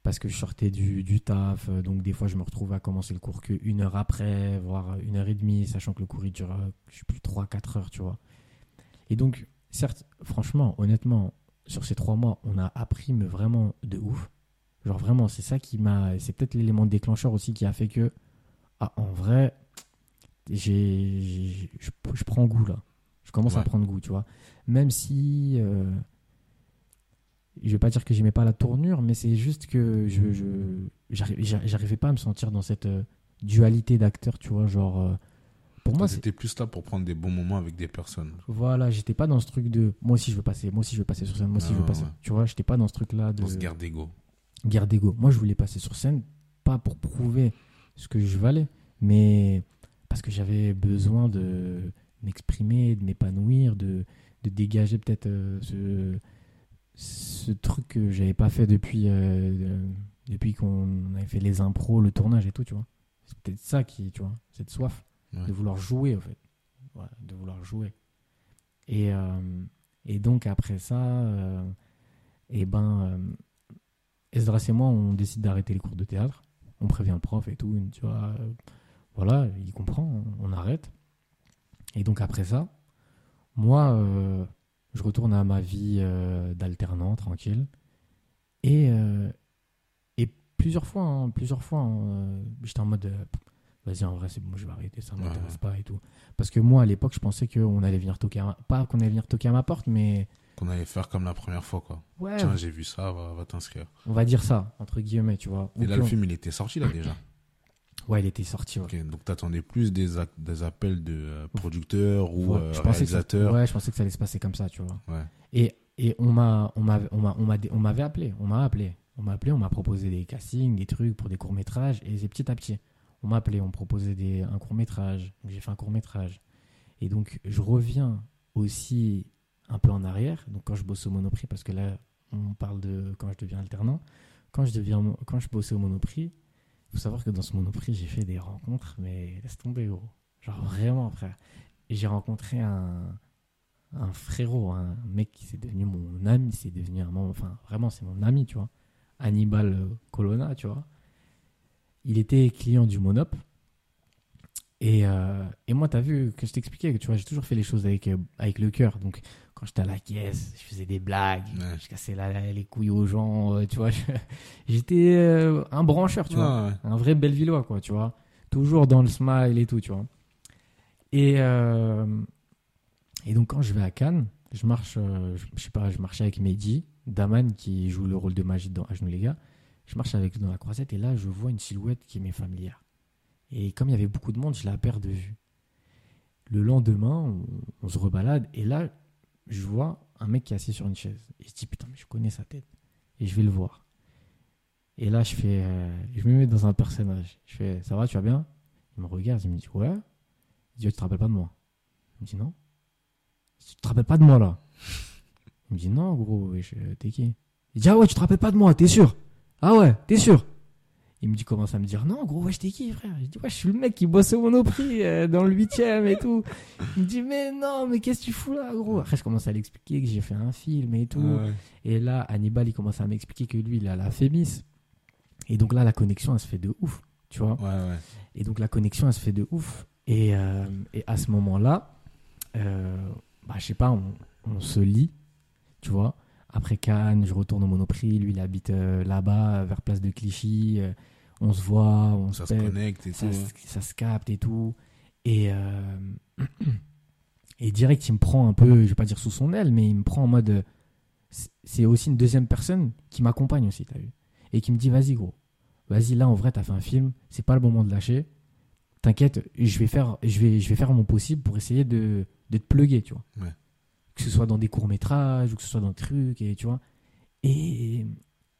parce que je sortais du, du taf. euh, Donc des fois, je me retrouve à commencer le cours qu'une heure après, voire une heure et demie, sachant que le cours il dure, euh, je sais plus, 3-4 heures, tu vois. Et donc, certes, franchement, honnêtement, sur ces trois mois, on a appris, mais vraiment de ouf. Genre vraiment, c'est ça qui m'a. C'est peut-être l'élément déclencheur aussi qui a fait que, ah, en vrai, j'ai, je, prends goût là. Je commence à prendre goût, tu vois. Même si. euh, je vais pas dire que j'aimais pas la tournure, mais c'est juste que je, je j'arri- j'a- j'arrivais pas à me sentir dans cette euh, dualité d'acteur, tu vois. Genre, euh, pour moi, t'étais plus là pour prendre des bons moments avec des personnes. voilà, j'étais pas dans ce truc de moi aussi je veux passer, moi aussi je veux passer sur scène, moi aussi je veux Ah, passer. ouais. Tu vois, j'étais pas dans ce truc là de Dans ce guerre d'ego. guerre d'ego. Moi je voulais passer sur scène, pas pour prouver ce que je valais, mais parce que j'avais besoin de m'exprimer, de m'épanouir, de, de dégager peut-être euh, ce, ce truc que j'avais pas fait depuis, euh, euh, depuis qu'on avait fait les impros, le tournage et tout, tu vois. C'est peut-être ça qui, tu vois, cette soif Ouais. de vouloir jouer, en fait. Voilà, de vouloir jouer. Et, euh, et donc, après ça, et ben, euh, Esdras et moi, on décide d'arrêter les cours de théâtre. On prévient le prof et tout, tu vois. voilà, il comprend, on arrête. Et donc, après ça, moi, euh, je retourne à ma vie euh, d'alternant, tranquille. Et, euh, et plusieurs fois, hein, plusieurs fois, hein, euh, j'étais en mode, vas-y, en vrai, c'est bon, je vais arrêter, ça Ouais, m'intéresse pas et tout. Parce que moi, à l'époque, je pensais qu'on allait venir toquer à ma... Pas qu'on allait venir toquer à ma porte, mais... Qu'on allait faire comme la première fois, quoi. Ouais, Tiens, j'ai vu ça, va, va t'inscrire. on va dire ça, entre guillemets, tu vois. Et là, le on- film, il était sorti, là, déjà. Ouais, il était sorti, ouais. Ok, donc t'attendais plus des, des appels de euh, producteurs ou Ouais, euh, je ça- réalisateurs? ouais, je pensais que ça allait se passer comme ça, tu vois. Ouais. Et, et on m'a on m'a on m'a on m'a on m'avait appelé, on m'a appelé, on m'a appelé, on m'a proposé des castings, des trucs pour des courts métrages et c'est petit à petit. On m'a appelé, on me proposait des un court métrage, j'ai fait un court métrage. Et donc je reviens aussi un peu en arrière, donc quand je bosse au Monoprix parce que là on parle de quand je deviens alternant, quand je deviens quand je bossais au Monoprix, faut savoir que dans ce Monoprix, j'ai fait des rencontres mais laisse tomber gros. Genre vraiment frère. J'ai rencontré un frérot, un mec qui s'est devenu mon ami, c'est devenu un enfin vraiment c'est mon ami, tu vois. Hannibal Colonna, tu vois. Il était client du Monop. Et, euh, et moi, tu as vu que je t'expliquais que tu vois, j'ai toujours fait les choses avec, euh, avec le cœur. Donc, quand j'étais à la caisse, je faisais des blagues, Ouais. je cassais la- les couilles aux gens, euh, tu vois. [LAUGHS] J'étais euh, un brancheur, tu vois Ouais, un vrai Bellevillois, quoi, tu vois. Toujours dans le smile et tout, tu vois. Et, euh, et donc, quand je vais à Cannes, je marche, je, je sais pas, je marchais avec Mehdi, Daman, qui joue le rôle de Magid dans À genoux les gars. Je marche avec lui dans la croisette et là, je vois une silhouette qui m'est familière. Et comme il y avait beaucoup de monde, je la perds de vue. Le lendemain, on, se rebalade et là, je vois un mec qui est assis sur une chaise. Et je dis, putain, mais je connais sa tête. Et je vais le voir. Et là, je fais, euh, je me mets dans un personnage. Je fais, ça va, tu vas bien? Il me regarde, il me dit, ouais. Il dit, Ouais, tu te rappelles pas de moi? Il me dit, non. Tu te rappelles pas de moi, là? Il me dit, non, gros, t'es qui? Il dit, ah ouais, tu te rappelles pas de moi, t'es sûr? Ah ouais, t'es sûr? Il me dit, commence à me dire, non, gros, wesh, t'es qui, frère? Je dis, ouais, je suis le mec qui bosse au Monoprix euh, dans le 8 et tout. Il me dit, mais non, mais qu'est-ce que tu fous là, gros? Après, je commence à l'expliquer que j'ai fait un film et tout. Ouais. Et là, Hannibal, il commence à m'expliquer que lui, il a la Fémis. Et donc là, la connexion, elle se fait de ouf, tu vois. Ouais, ouais. Et donc la connexion, elle se fait de ouf. Et, euh, et à ce moment-là, euh, bah, je sais pas, on, on se lit, tu vois. Après Cannes, je retourne au Monoprix. Lui, il habite euh, là-bas, vers Place de Clichy. Euh, on se voit, on Ça se connecte et ça, tout. ça se capte et tout. Et, euh, [CLEARS THROAT] et direct, il me prend un peu, je vais pas dire sous son aile, mais il me prend en mode. euh, c'est- aussi une deuxième personne qui m'accompagne aussi, t'as vu. Et qui me dit, vas-y, gros. Vas-y, là, en vrai, t'as fait un film. C'est pas le moment de lâcher. T'inquiète, je vais faire, je vais, je vais faire mon possible pour essayer de, de te plugger, tu vois. Ouais. Que ce soit dans des courts-métrages ou que ce soit dans des trucs, et tu vois. Et,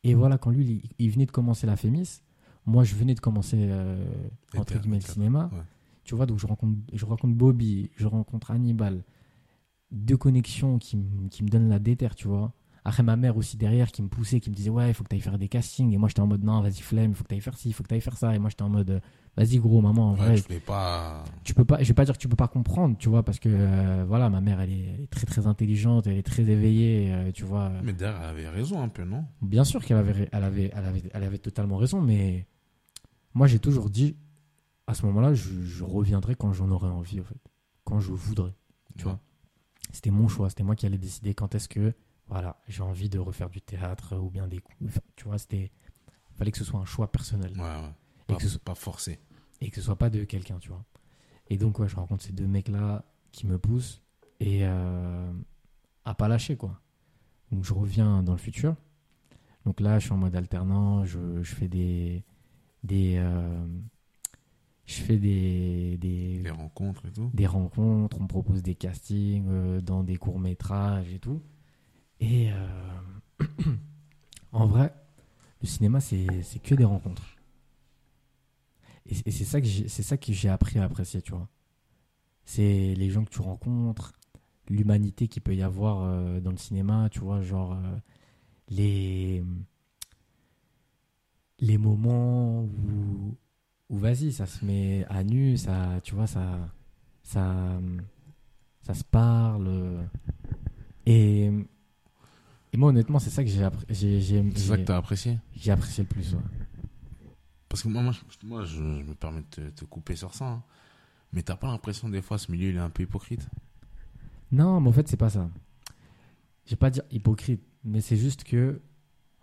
et voilà, quand lui, il, il venait de commencer la Fémis, moi, je venais de commencer, euh, entre guillemets, le cinéma. ouais. Tu vois, donc je rencontre, je rencontre Bobby, je rencontre Hannibal. Deux connexions qui, qui me donnent la déterre, tu vois. Après, ma mère aussi derrière qui me poussait, qui me disait, ouais, il faut que tu ailles faire des castings. Et moi, j'étais en mode, non, vas-y, flemme, il faut que tu ailles faire ci, il faut que tu ailles faire ça. Et moi, j'étais en mode, euh, vas-y, gros, maman, en Ouais, vrai, pas. tu peux pas, je vais pas dire que tu peux pas comprendre, tu vois, parce que, euh, voilà, ma mère, elle est, elle est très, très intelligente, elle est très éveillée, euh, tu vois. Mais derrière, elle avait raison un peu, non? Bien sûr qu'elle avait, elle avait, elle avait, elle avait totalement raison, mais moi, j'ai toujours dit, à ce moment-là, je, je reviendrai quand j'en aurai envie, en fait. Quand je voudrais. Tu vois. C'était mon choix, c'était moi qui allais décider quand est-ce que, voilà, j'ai envie de refaire du théâtre ou bien des coups. Enfin, tu vois, c'était. fallait que ce soit un choix personnel. Ouais, ouais. Et que ce soit- pas forcé. et que ce soit pas de quelqu'un, tu vois. Et donc, ouais, je rencontre ces deux mecs-là qui me poussent et euh, à pas lâcher, quoi. Donc, je reviens dans le futur. Donc là, je suis en mode alternant, je, je fais des. Des euh, je fais des, des, Les rencontres et tout. des rencontres, on me propose des castings euh, dans des courts-métrages et tout. Et euh, [CLEARS THROAT] en vrai, le cinéma, c'est que des rencontres. Et, et c'est ça que j'ai- c'est ça que j'ai appris à apprécier, tu vois. C'est les gens que tu rencontres, l'humanité qu'il peut y avoir euh, dans le cinéma, tu vois, genre les les moments où où vas-y, ça se met à nu, ça, tu vois, ça, ça, ça se parle. Et, et moi, honnêtement, c'est ça que j'ai appré- j'ai j'ai- C'est ça que t'as apprécié j'ai apprécié le plus. ouais. Parce que moi, moi, je, moi, je, je me permets de te, te couper sur ça. hein. Mais t'as pas l'impression des fois ce milieu il est un peu hypocrite? Non, mais en fait, c'est pas ça. Je vais pas dire hypocrite, mais c'est juste que,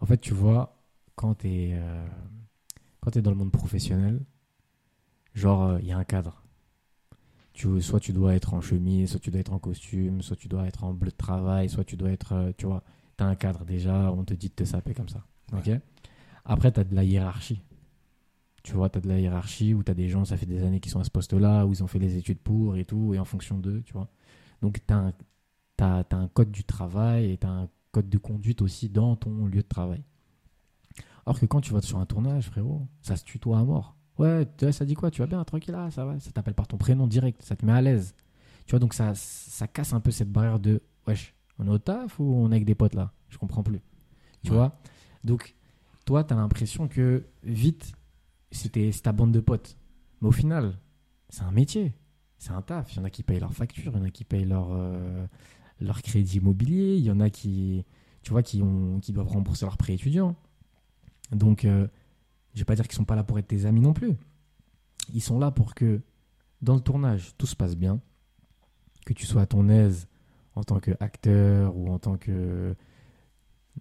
en fait, tu vois, quand t'es euh, quand t'es dans le monde professionnel, genre, il y a un cadre. Tu, soit tu dois être en chemise, soit tu dois être en costume, soit tu dois être en bleu de travail, soit tu dois être, euh, tu vois, t'as un cadre déjà, on te dit de te saper comme ça. Ok? Après, t'as de la hiérarchie. Tu vois, t'as de la hiérarchie où t'as des gens, ça fait des années qu'ils sont à ce poste-là, où ils ont fait les études pour et tout, et en fonction d'eux, tu vois. Donc, tu as, un code du travail et tu as un code de conduite aussi dans ton lieu de travail. Alors que quand tu vas sur un tournage, frérot, ça se tutoie à mort. Ouais, ça dit quoi? Tu vas bien Tranquille, là, ça va Ça t'appelle par ton prénom direct, ça te met à l'aise. Tu vois, donc ça, ça casse un peu cette barrière de wesh, on est au taf ou on est avec des potes là? Je comprends plus. Tu Ouais. vois? Donc, toi, tu as l'impression que vite, c'était ta bande de potes. Mais au final, c'est un métier c'est un taf. Il y en a qui payent leurs factures, il y en a qui payent leur, euh, leur crédit immobilier, il y en a qui, tu vois, qui, ont, qui doivent rembourser leurs prêts étudiants. Donc, euh, je vais pas dire qu'ils sont pas là pour être tes amis non plus. Ils sont là pour que dans le tournage, tout se passe bien, que tu sois à ton aise en tant qu'acteur ou en tant que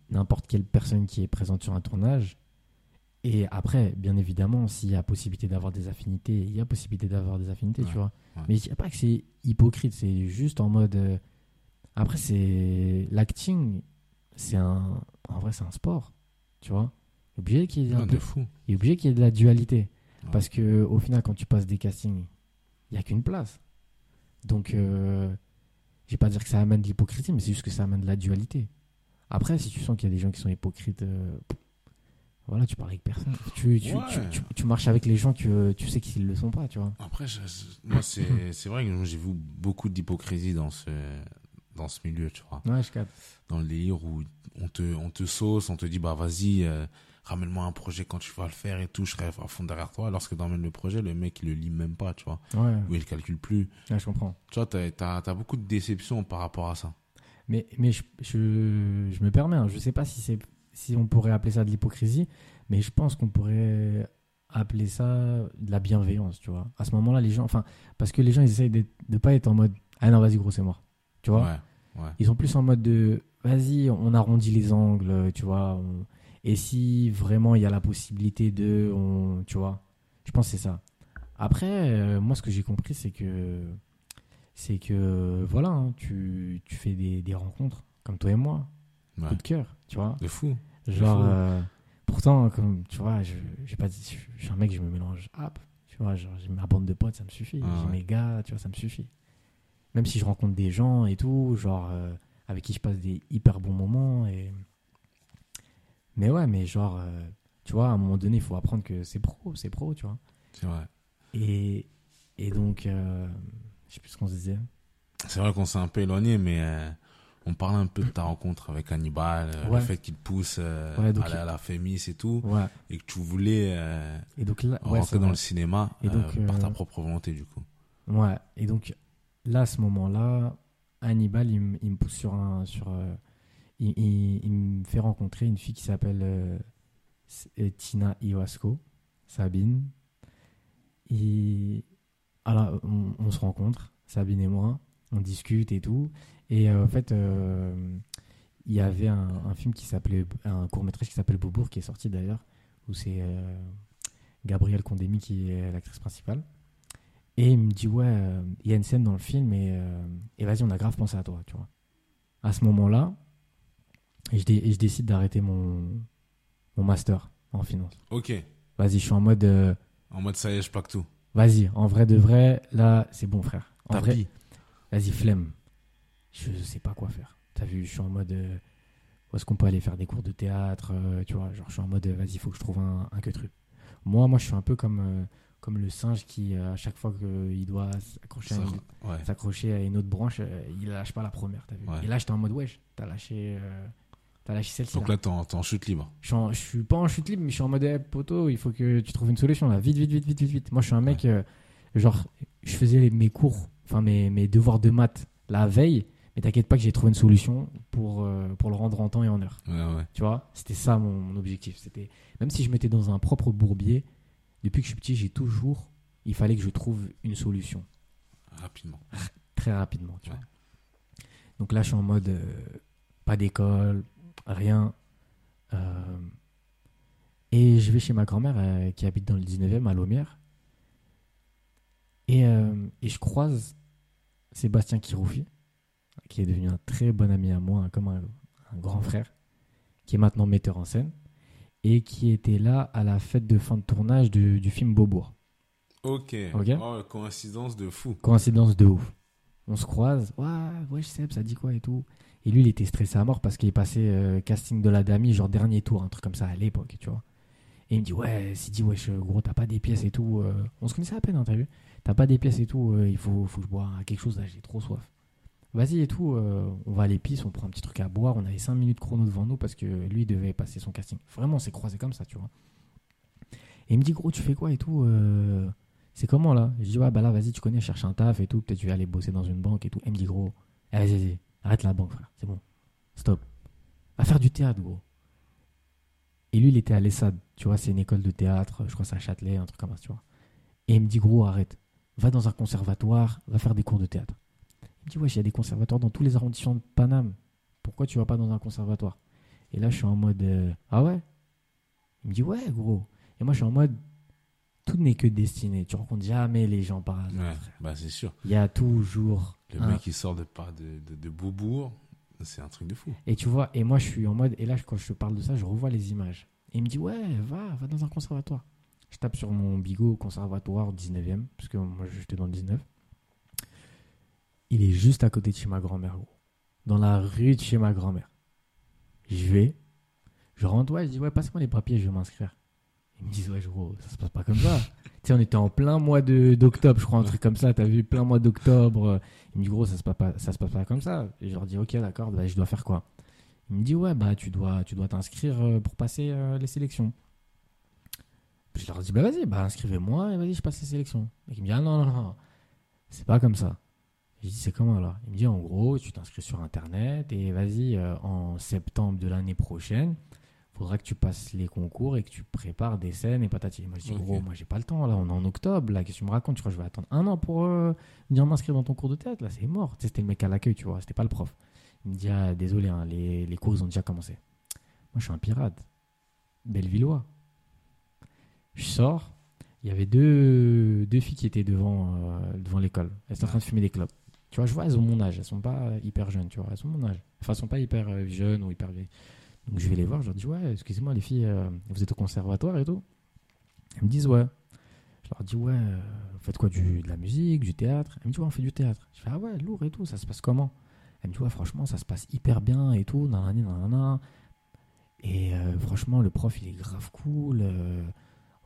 n'importe quelle personne qui est présente sur un tournage. Et après, bien évidemment, s'il y a possibilité d'avoir des affinités, il y a possibilité d'avoir des affinités, Ouais, tu vois. ouais. Mais je dis pas que c'est hypocrite, c'est juste en mode. euh, Après, c'est. L'acting, c'est un. En vrai, c'est un sport, tu vois. Il est obligé qu'il y ait un Ah, peu- de fou. il est obligé qu'il y ait de la dualité. Ouais. Parce que au final, quand tu passes des castings, il n'y a qu'une place. Donc, euh, je vais pas dire que ça amène de l'hypocrisie, mais c'est juste que ça amène de la dualité. Après, si tu sens qu'il y a des gens qui sont hypocrites, euh, voilà, tu parles avec personne. Tu, tu, Ouais. tu, tu- marches avec les gens que tu sais qu'ils ne le sont pas, tu vois. Après, je- moi, c'est [LAUGHS] c'est vrai que j'ai vu beaucoup d'hypocrisie dans ce, dans ce milieu, tu vois. Ouais, je capte. Dans le délire où on te, on te sauce, on te dit, bah vas-y, euh, ramène-moi un projet quand tu vas le faire et tout, je serai à fond derrière toi. Lorsque t'emmènes le projet, le mec, il le lit même pas, tu vois. Ouais, Ou il calcule plus. ouais, je comprends. Tu vois, t'as, t'as, t'as beaucoup de déceptions par rapport à ça. Mais, mais je, je, je me permets, hein, je sais pas si, c'est, si on pourrait appeler ça de l'hypocrisie, mais je pense qu'on pourrait appeler ça de la bienveillance, tu vois. À ce moment-là, les gens, enfin, parce que les gens, ils essayent de ne pas être en mode Ah non, vas-y, gros, c'est mort. Tu vois Ouais. Ils sont plus en mode de Vas-y, on arrondit les angles, tu vois. on- Et si vraiment il y a la possibilité de. On... Tu vois Je pense que c'est ça. Après, euh, moi, ce que j'ai compris, c'est que. C'est que, voilà, hein, tu, tu fais des, des rencontres, comme toi et moi, Ouais. coup de cœur, tu vois. De fou. Genre, euh, pourtant, comme, tu vois, je, j'ai pas je, je suis un mec, je me mélange hop, tu vois, genre, j'ai ma bande de potes, ça me suffit. Ah j'ai ouais. mes gars, tu vois, ça me suffit. Même si je rencontre des gens et tout, genre, euh, avec qui je passe des hyper bons moments. Et... Mais ouais, mais genre, euh, tu vois, à un moment donné, il faut apprendre que c'est pro, c'est pro, tu vois. C'est vrai. Et, et donc, euh, je sais plus ce qu'on se disait. C'est vrai qu'on s'est un peu éloigné, mais euh, on parle un peu de ta rencontre avec Hannibal, euh, Ouais. le fait qu'il pousse Ouais, donc à aller à la Fémis et tout, Ouais. et que tu voulais Et donc là, rentrer dans vrai. le cinéma Et donc, par ta propre volonté du coup. Ouais, et donc là, à ce moment-là, Hannibal, il, me- il me pousse sur un. Sur, il, me fait rencontrer une fille qui s'appelle euh, euh, Tina Iwasco, Sabine. Et alors, on, se rencontre, Sabine et moi, on discute et tout. Et euh, en fait, il y avait un, film qui s'appelait. Un court-métrage qui s'appelle Beaubourg, qui est sorti d'ailleurs, où c'est Gabrielle Condémy qui est l'actrice principale. Et il me dit, ouais, il y a une scène dans le film et, et vas-y, on a grave pensé à toi, tu vois. À ce moment-là, et je, dé- et je décide d'arrêter mon, mon master en finance. Ok, Vas-y, je suis en mode, euh, en mode ça y est, je plaque tout. vas-y, en vrai de vrai, là, c'est bon, frère. En vrai, vas-y, flemme. Je sais pas quoi faire. T'as vu, je suis en mode, euh, où est-ce qu'on peut aller faire des cours de théâtre, euh, tu vois, genre, je suis en mode, vas-y, il faut que je trouve un, un que truc. Moi, moi, je suis un peu comme, comme le singe qui, à chaque fois qu'il doit s'accrocher à ouais. à une autre branche, il lâche pas la première, t'as vu. Ouais. Et là, j'étais en mode, wesh, t'as lâché, euh, t'as lâché celle-ci. Donc là. t'es en, en chute libre. Je, suis en- je suis pas en chute libre, mais je suis en mode, eh, poteau, il faut que tu trouves une solution là, vite, vite, vite, vite, vite, vite. Moi, je suis un mec, euh, genre, je faisais les- mes cours, enfin mes, mes devoirs de maths la veille, mais t'inquiète pas que j'ai trouvé une solution pour, euh, pour le rendre en temps et en heure. Ouais, ouais. Tu vois, c'était ça mon, mon objectif. C'était même si je m'étais dans un propre bourbier, depuis que je suis petit, j'ai toujours, il fallait que je trouve une solution Rapidement. très rapidement. Tu vois. Donc là, je suis en mode euh, pas d'école, rien. Euh, et je vais chez ma grand-mère euh, qui habite dans le 19e à Lomière. Et, euh, et je croise Sébastien Kiroufi, qui est devenu un très bon ami à moi, hein, comme un, un grand frère, qui est maintenant metteur en scène, et qui était là à la fête de fin de tournage du, du film Beaubourg. Ok. Ok. Oh, coïncidence de fou. Coïncidence de ouf. On se croise, ouais, ouais, je sais, ça dit quoi et tout. Et lui, il était stressé à mort parce qu'il est passé euh, casting de la Dami, genre dernier tour, un truc comme ça à l'époque, tu vois. Et il me dit, ouais, s'il dit, wesh, gros, t'as pas des pièces et tout. euh, On se connaissait à peine, hein, t'as vu T'as pas des pièces et tout, euh, il faut, faut que je bois quelque chose là, j'ai trop soif. Vas-y et tout, euh, on va à l'épice, on prend un petit truc à boire. On avait 5 minutes chrono devant nous parce que lui devait passer son casting. Vraiment, on s'est croisé comme ça, tu vois. Et il me dit, gros, tu fais quoi et tout euh, C'est comment là? Je dis, ouais, bah là, vas-y, tu connais, cherche un taf et tout. Peut-être tu vas aller bosser dans une banque et tout. Il me dit, gros, eh, vas-y, vas-y, arrête la banque, frère. C'est bon. Stop. Va faire du théâtre, gros. Et lui, il était à l'ESSAD. Tu vois, c'est une école de théâtre. Je crois que c'est à Châtelet, un truc comme ça, tu vois. Et il me dit, gros, arrête. Va dans un conservatoire, va faire des cours de théâtre. Il me dit, wesh, il y a des conservatoires dans tous les arrondissements de Paname. Pourquoi tu vas pas dans un conservatoire? Et là, je suis en mode, euh, ah ouais? Il me dit, ouais, gros. Et moi, je suis en mode, tout n'est que destiné. Tu rencontres jamais les gens par hasard. Ouais, bah c'est sûr. Il y a toujours Le mec qui sort de, par de, de, de Beaubourg, c'est un truc de fou. Et tu vois, et moi je suis en mode, et là quand je te parle de ça, je revois les images. Et il me dit, ouais, va, va dans un conservatoire. Je tape sur mon bigot conservatoire 19e, parce que moi j'étais dans le 19. Il est juste à côté de chez ma grand-mère, gros. Dans la rue de chez ma grand-mère. Je vais, je rentre, ouais, je dis, ouais, passe-moi les papiers, je vais m'inscrire. Ils me disent, ouais, gros, ça se passe pas comme ça. [LAUGHS] tu sais, on était en plein mois d'octobre, je crois, un truc comme ça, t'as vu, plein mois d'octobre. Il me dit, gros, ça se passe pas, se passe pas comme ça. Et je leur dis, ok, d'accord, bah, je dois faire quoi? Il me dit, ouais, bah, tu dois tu dois t'inscrire euh, pour passer euh, les sélections. Puis je leur dis, bah, vas-y, bah, inscrivez-moi et vas-y, je passe les sélections. Et il me dit, ah non, non, non, c'est pas comme ça. Je dis, c'est comment alors? Il me dit, en gros, tu t'inscris sur Internet et vas-y, euh, en septembre de l'année prochaine, faudra que tu passes les concours et que tu prépares des scènes et patati. Et moi, je dis, gros, moi, j'ai pas le temps, là, on est en octobre, là, qu'est-ce que tu me racontes? Tu crois que je vais attendre un an pour euh, venir m'inscrire dans ton cours de théâtre? Là, c'est mort. Tu sais, c'était le mec à l'accueil, tu vois, c'était pas le prof. Il me dit, ah, désolé, hein, les, les cours, ils ont déjà commencé. Moi, je suis un pirate. Bellevillois. Je sors. Il y avait deux, deux filles qui étaient devant, euh, devant l'école. Elles étaient en train de fumer des clopes. Tu vois, je vois, elles ont mon âge. Elles sont pas hyper jeunes, tu vois. Elles ont mon âge. Enfin, elles sont pas hyper euh, jeunes ou hyper vieilles. Donc, je vais les voir. Je leur dis, ouais, excusez-moi, les filles, euh, vous êtes au conservatoire et tout Elles me disent, ouais. Je leur dis, ouais, euh, vous faites quoi du, De la musique, du théâtre? Elles me disent, ouais, on fait du théâtre. Je fais, ah ouais, lourd et tout. Ça se passe comment? Elle me dit, ouais, franchement, ça se passe hyper bien et tout. Nanani, nanana. Et euh, franchement, le prof, il est grave cool.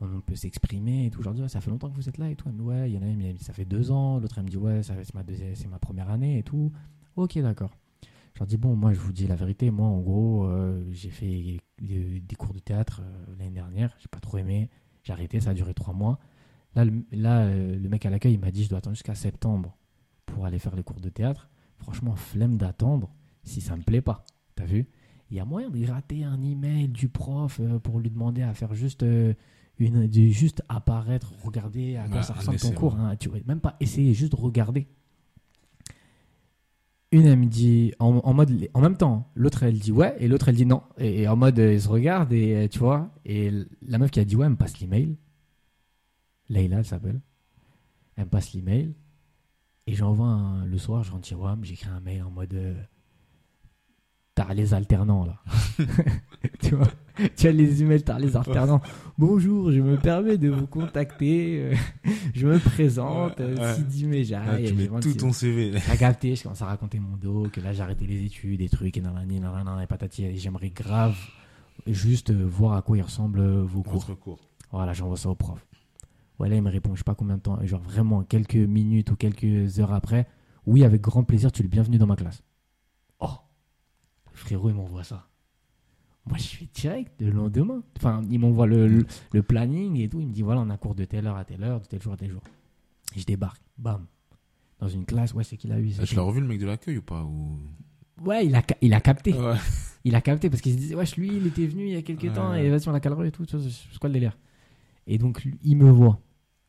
on peut s'exprimer et tout. Je leur dis, ouais, ça fait longtemps que vous êtes là et tout. Elle me dit, ouais, il y en a une, ça fait deux ans. L'autre, elle me dit, ouais, c'est ma, ma première année et tout. Ok, d'accord. Je leur dis, bon, moi, je vous dis la vérité. Moi, en gros, euh, j'ai fait des, des cours de théâtre euh, l'année dernière. J'ai pas trop aimé. J'ai arrêté. Ça a duré trois mois. Là, le, là, euh, le mec à l'accueil, il m'a dit, je dois attendre jusqu'à septembre pour aller faire les cours de théâtre. Franchement, flemme d'attendre si ça me plaît pas. T'as vu? Il y a moyen de rater un email du prof pour lui demander à faire juste une, de juste apparaître, regarder à quoi ça ressemble ton cours. hein. tu vois, même pas essayer, juste regarder. Une, elle me dit, en, même temps, l'autre, elle dit ouais, et l'autre, elle dit non. Et, en mode, ils se regardent, et euh, tu vois, et la meuf qui a dit ouais, elle me passe l'email. Leïla, elle s'appelle. Elle me passe l'email. Et j'envoie le soir, je rentre chez WAM, j'écris un mail en mode. euh, T'as les alternants là. [LAUGHS] tu vois Tu as les emails, t'as les alternants. Bonjour, je me permets de vous contacter. euh, je me présente. Sidi Là, Méjaï, tu mets tout 26 ton CV. T'as [LAUGHS] capté, je commence à raconter mon dos, que là j'ai arrêté les études, des trucs, et et patati, et j'aimerais grave juste voir à quoi ils ressemblent euh, vos cours. Votre cours. Voilà, j'envoie ça au prof. Voilà, il me répond, je sais pas combien de temps, genre vraiment quelques minutes ou quelques heures après, oui, avec grand plaisir, tu es le bienvenu dans ma classe. Frérot, il m'envoie ça. Moi, je suis direct le lendemain. Enfin, il m'envoie le, le, le planning et tout. Il me dit, voilà, on a cours de telle heure à telle heure, de tel jour à tel jour. Et je débarque, bam, dans une classe, ouais, c'est qu'il a eu. c'est Tu l'as revu le mec de l'accueil ou pas ou... Ouais, il a, il a capté. Ouais. [LAUGHS] Il a capté parce qu'il se disait, wesh, lui, il était venu il y a quelques Ouais, temps et vas-y, on l'a calé et tout. C'est quoi le délire? Et donc, lui, il me voit.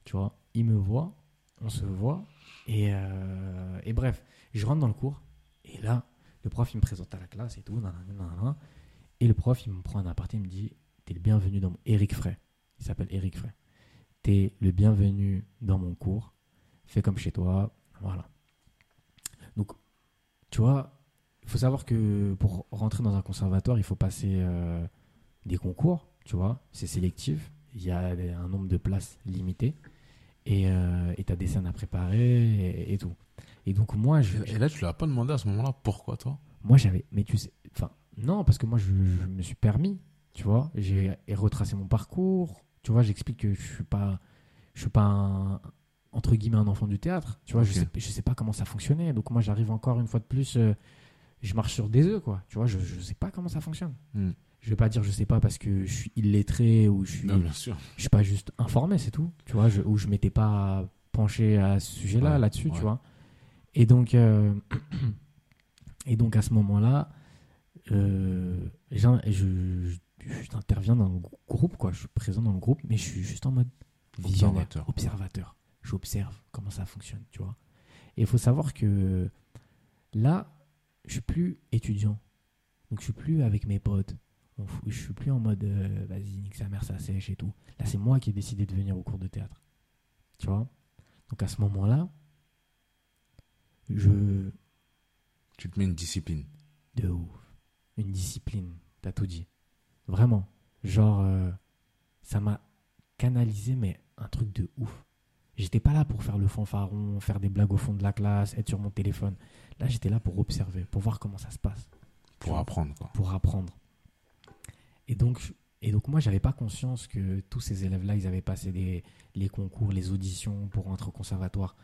Tu vois, il me voit, on se voit. Et, euh, et bref, je rentre dans le cours. Et là, le prof, il me présente à la classe et tout. nanana, et le prof, il me prend un aparté, il me dit, t'es le bienvenu dans mon. Eric Frey. Il s'appelle Eric Frey. T'es le bienvenu dans mon cours. Fais comme chez toi. Voilà. Donc, tu vois, il faut savoir que pour rentrer dans un conservatoire, il faut passer euh, des concours, tu vois, c'est sélectif, il y a un nombre de places limité, et tu as des scènes à préparer et tout. Et donc moi, je, Et là, tu l'as pas demandé à ce moment-là pourquoi toi? Moi j'avais, mais tu sais, enfin, non, parce que moi je, je me suis permis, tu vois, j'ai retracé mon parcours, tu vois, j'explique que je suis pas, je suis pas un, entre guillemets un enfant du théâtre, tu vois, je, sais, je sais pas comment ça fonctionnait, donc moi j'arrive encore une fois de plus, euh, je marche sur des œufs, quoi, tu vois, je, je sais pas comment ça fonctionne. Hmm. Je vais pas dire je sais pas parce que je suis illettré ou je suis, Non, bien sûr. je suis pas juste informé, c'est tout. Tu vois, je, ou je m'étais pas penché à ce sujet-là, Ouais, là-dessus, ouais. tu vois. Et donc, euh, [CLEARS THROAT] et donc à ce moment-là, euh, j'interviens dans le grou- groupe, quoi. Je suis présent dans le groupe, mais je suis juste en mode Observateur. observateur. J'observe comment ça fonctionne, tu vois. Et il faut savoir que là, je suis plus étudiant. Donc je suis plus avec mes potes. Je suis plus en mode euh, vas-y, nique sa mère, ça sèche et tout. Là, c'est moi qui ai décidé de venir au cours de théâtre. Tu vois Donc à ce moment-là, je. Tu te mets une discipline. De ouf. Une discipline, t'as tout dit. Vraiment. Genre, euh, ça m'a canalisé, mais un truc de ouf. J'étais pas là pour faire le fanfaron, faire des blagues au fond de la classe, être sur mon téléphone. Là, j'étais là pour observer, pour voir comment ça se passe. Pour apprendre, quoi. pour apprendre. Et donc, et donc moi, j'avais pas conscience que tous ces élèves-là, ils avaient passé des, les concours, les auditions pour entrer au conservatoire.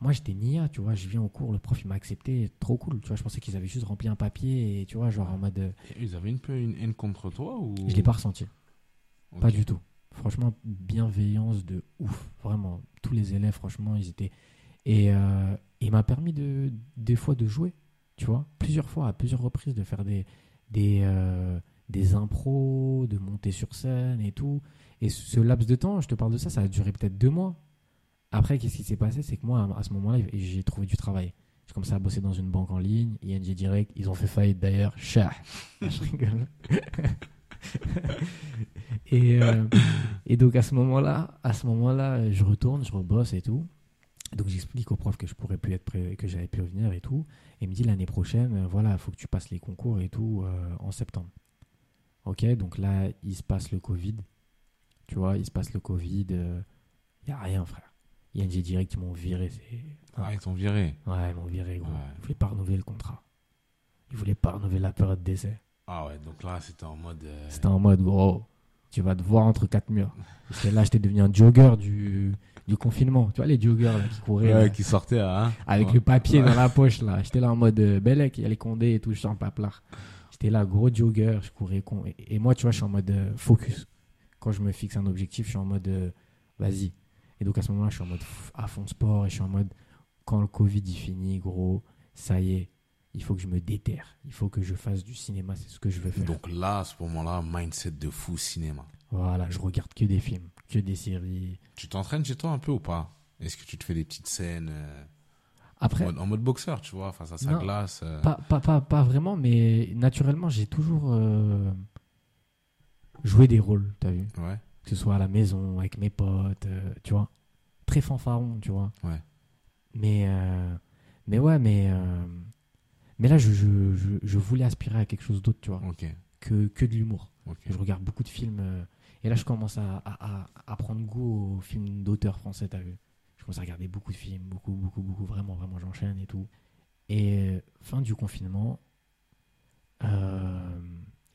Moi, j'étais nia, tu vois, je viens au cours, le prof, il m'a accepté, trop cool, tu vois, je pensais qu'ils avaient juste rempli un papier, et tu vois, genre en mode... euh, Et ils avaient un peu une haine contre toi ou? Je l'ai pas ressenti, Ok. pas du tout. Franchement, bienveillance de ouf, vraiment. Tous les élèves, franchement, ils étaient... Et euh, il m'a permis de, des fois de jouer, tu vois, plusieurs fois, à plusieurs reprises, de faire des, des, euh, des impros, de monter sur scène et tout. Et ce laps de temps, je te parle de ça, ça a duré peut-être deux mois. Après, qu'est-ce qui s'est passé? C'est que moi, à ce moment-là, j'ai trouvé du travail. J'ai commencé à bosser dans une banque en ligne, ING Direct. Ils ont fait faillite d'ailleurs. Chat. [LAUGHS] je rigole. [LAUGHS] et, euh, et donc à ce moment-là, moment-là, je retourne, je rebosse et tout. Donc j'explique au prof que je pourrais plus être prêt, que j'avais pu venir et tout. Et il me dit l'année prochaine, euh, voilà, il faut que tu passes les concours et tout euh, en septembre. Ok, donc là, il se passe le Covid. Tu vois, il se passe le Covid. Il n'y a rien, frère. ING Direct, ils m'ont viré. Ah, ils t'ont viré. Ouais, ils m'ont viré, gros. Ouais. Ils voulaient pas renouveler le contrat. Ils voulaient pas renouveler la période d'essai. Ah ouais, donc là, c'était en mode. euh, C'était en mode, gros, Tu vas te voir entre quatre murs. [LAUGHS] Parce que là, j'étais devenu un jogger du, du confinement. Tu vois, les joggers là, qui couraient Ouais, là, qui sortait, hein. avec Ouais. le papier Ouais. dans la poche. là. J'étais là en mode euh, Bellec, il y a les condés et tout, je suis en paplard. J'étais là, gros jogger, je courais. con- Et, et moi, tu vois, je suis en mode euh, focus. Quand je me fixe un objectif, je suis en mode euh, vas-y. Et donc à ce moment-là, je suis en mode à fond sport et je suis en mode quand le Covid il finit, gros, ça y est, il faut que je me déterre. Il faut que je fasse du cinéma, c'est ce que je veux faire. Donc là, à ce moment-là, mindset de fou cinéma. Voilà, je regarde que des films, que des séries. Tu t'entraînes chez toi un peu ou pas? Est-ce que tu te fais des petites scènes euh, Après, en, mode, en mode boxeur, tu vois, face à sa Non. glace euh, Pas, pas, pas, pas vraiment, mais naturellement, j'ai toujours euh, joué des rôles, t'as vu Ouais. Que ce soit à la maison, avec mes potes, euh, tu vois. Très fanfaron, tu vois. Ouais. Mais, euh, mais ouais, mais, euh, mais là, je, je, je, je voulais aspirer à quelque chose d'autre, tu vois, que, que de l'humour. Je regarde beaucoup de films. et là, je commence à, à, à, prendre goût aux films d'auteurs français, t'as vu Je commence à regarder beaucoup de films, beaucoup, beaucoup, beaucoup, vraiment, vraiment, j'enchaîne et tout. Et fin du confinement,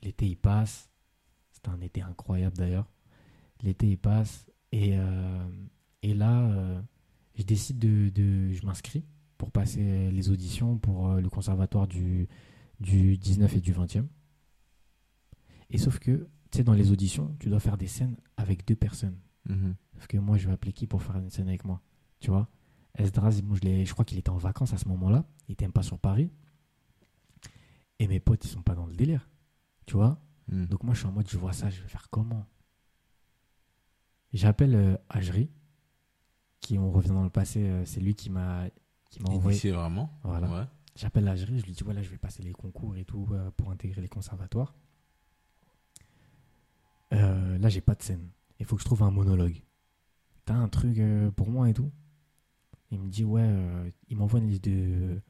l'été il passe. C'était un été incroyable d'ailleurs. L'été il passe. Et, euh, et là, euh, je décide de. de je m'inscris pour passer les auditions pour euh, le conservatoire du, du 19 et du 20e. Et sauf que, tu sais, dans les auditions, tu dois faire des scènes avec deux personnes. Mhm. Sauf que moi, je vais appeler qui pour faire une scène avec moi Tu vois Esdras, bon, je, je crois qu'il était en vacances à ce moment-là. Il était même pas sur Paris. Et mes potes, ils sont pas dans le délire. Tu vois Mhm. Donc moi, je suis en mode, je vois ça, je vais faire comment? J'appelle euh, Ajri, qui, on revient dans le passé, euh, c'est lui qui m'a qui m'a envoyé. Initié vraiment Voilà. Ouais. J'appelle la jury, je lui dis voilà, je vais passer les concours et tout euh, pour intégrer les conservatoires. Euh, là, j'ai pas de scène. Il faut que je trouve un monologue. T'as un truc pour moi et tout? Il me dit ouais, il m'envoie une liste de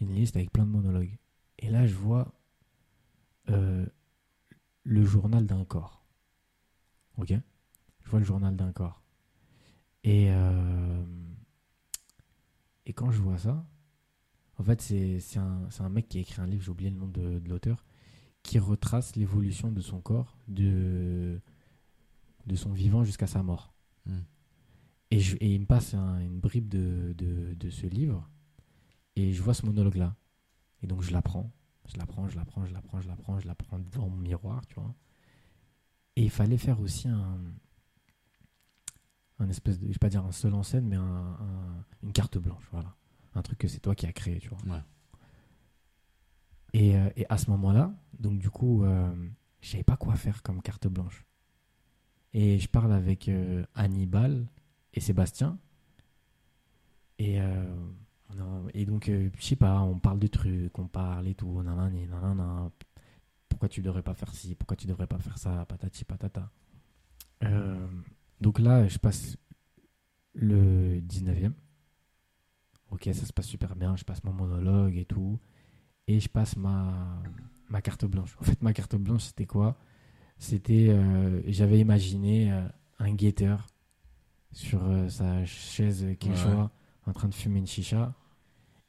une liste avec plein de monologues. Et là, je vois le journal d'un corps. Ok? Vois le journal d'un corps. Et euh, et quand je vois ça, en fait, c'est un, un mec qui a écrit un livre, j'ai oublié le nom de, de l'auteur, qui retrace l'évolution de son corps, de, de son vivant jusqu'à sa mort. Hmm. Et, je- et il me passe un- une bribe de, de, de ce livre, et je vois ce monologue-là. Et donc je l'apprends, je l'apprends, je l'apprends, je l'apprends, je l'apprends, je l'apprends devant mon miroir, tu vois. Et il fallait faire aussi un, un espèce de, je vais pas dire un seul en scène, mais un- un- une carte blanche, voilà. Un truc que c'est toi qui as créé, tu vois. Ouais. Et, euh, et à ce moment-là, donc du coup, euh, je savais pas quoi faire comme carte blanche. Et je parle avec euh, Hannibal et Sébastien. Et, euh, et donc, je sais pas, on parle de trucs, on parle et tout, nanani, nanana. Pourquoi tu devrais pas faire ci, pourquoi tu devrais pas faire ça, patati patata. Euh, donc là, je passe le 19e. Ok, ça se passe super bien, je passe mon monologue et tout et je passe ma, ma carte blanche. En fait, ma carte blanche, c'était quoi? C'était, euh, j'avais imaginé euh, un guetteur sur euh, sa chaise Quechua Ouais. en train de fumer une chicha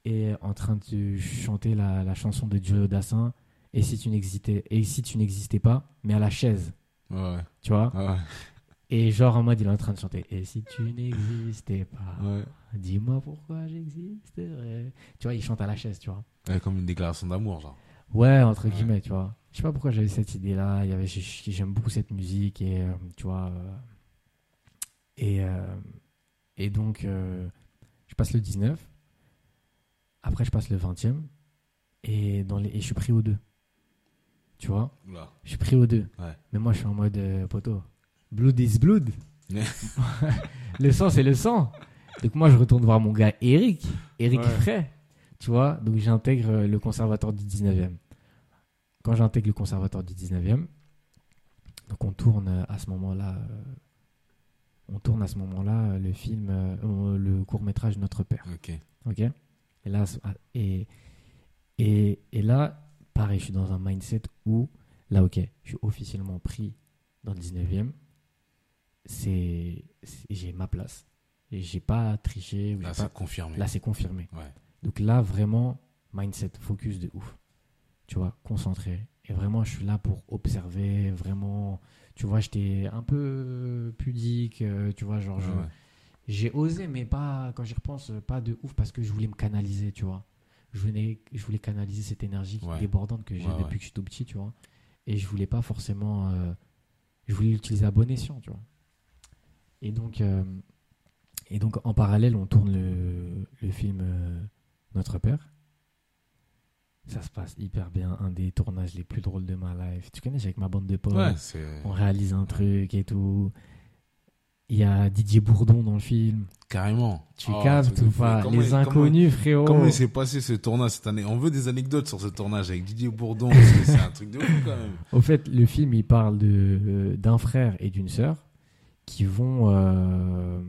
et en train de chanter la, la chanson de Joe Dassin. Et si tu n'existais, et si tu n'existais pas, mais à la chaise, Ouais. tu vois? Ouais. Et genre en mode, il est en train de chanter. Et si tu n'existais pas, Ouais. dis-moi pourquoi j'existerais. Tu vois, il chante à la chaise, tu vois. Ouais, Comme une déclaration d'amour, genre. Ouais, entre Ouais. guillemets, tu vois. Je sais pas pourquoi j'avais cette idée-là. Il y avait, j'ai- j'aime beaucoup cette musique et euh, tu vois. euh, et euh, et donc, je passe le 19. Après, je passe le 20e et dans les, et je suis pris au 2. Tu vois, je suis pris au 2. Ouais. Mais moi, je suis en mode poteau. Blood is blood. [LAUGHS] [LAUGHS] Le sang, c'est le sang. Donc moi, je retourne voir mon gars Eric, Eric Ouais. Frey. Tu vois, donc j'intègre euh, le conservatoire du 19e. Quand j'intègre le conservatoire du 19e, donc on tourne euh, à ce moment-là, euh, on tourne à ce moment-là euh, le film, euh, euh, le court métrage Notre Père. Ok. Ok Et là, ah, et, et, et là, pareil, je suis dans un mindset où, là, ok, je suis officiellement pris dans le 19e. C'est, j'ai ma place. Et j'ai pas triché. Là, c'est pas- confirmé. là, c'est confirmé. Ouais. Donc là, vraiment, mindset, focus de ouf. Tu vois, concentré. Et vraiment, je suis là pour observer, vraiment Tu vois, j'étais un peu pudique, euh, tu vois, genre, ouais. j'ai osé, mais pas, quand j'y repense, pas de ouf parce que je voulais me canaliser, tu vois. Je voulais, je voulais canaliser cette énergie débordante que j'ai depuis que je suis tout petit, tu vois. Et je voulais pas forcément. euh, je voulais l'utiliser à bon escient, tu vois. Et donc, euh, et donc en parallèle, on tourne le, le film euh, Notre Père. Ça se passe hyper bien. Un des tournages les plus drôles de ma life. Tu connais, avec ma bande de potes. Ouais. On réalise un truc et tout. Il y a Didier Bourdon dans le film. Carrément. Tu Oh, captes ou pas Comment Les comment- inconnus, frérot. Comment il s'est passé ce tournage cette année? On veut des anecdotes sur ce tournage avec Didier Bourdon, parce que c'est un truc de fou quand même. Au fait, le film, il parle de, euh, d'un frère et d'une sœur qui vont, euh,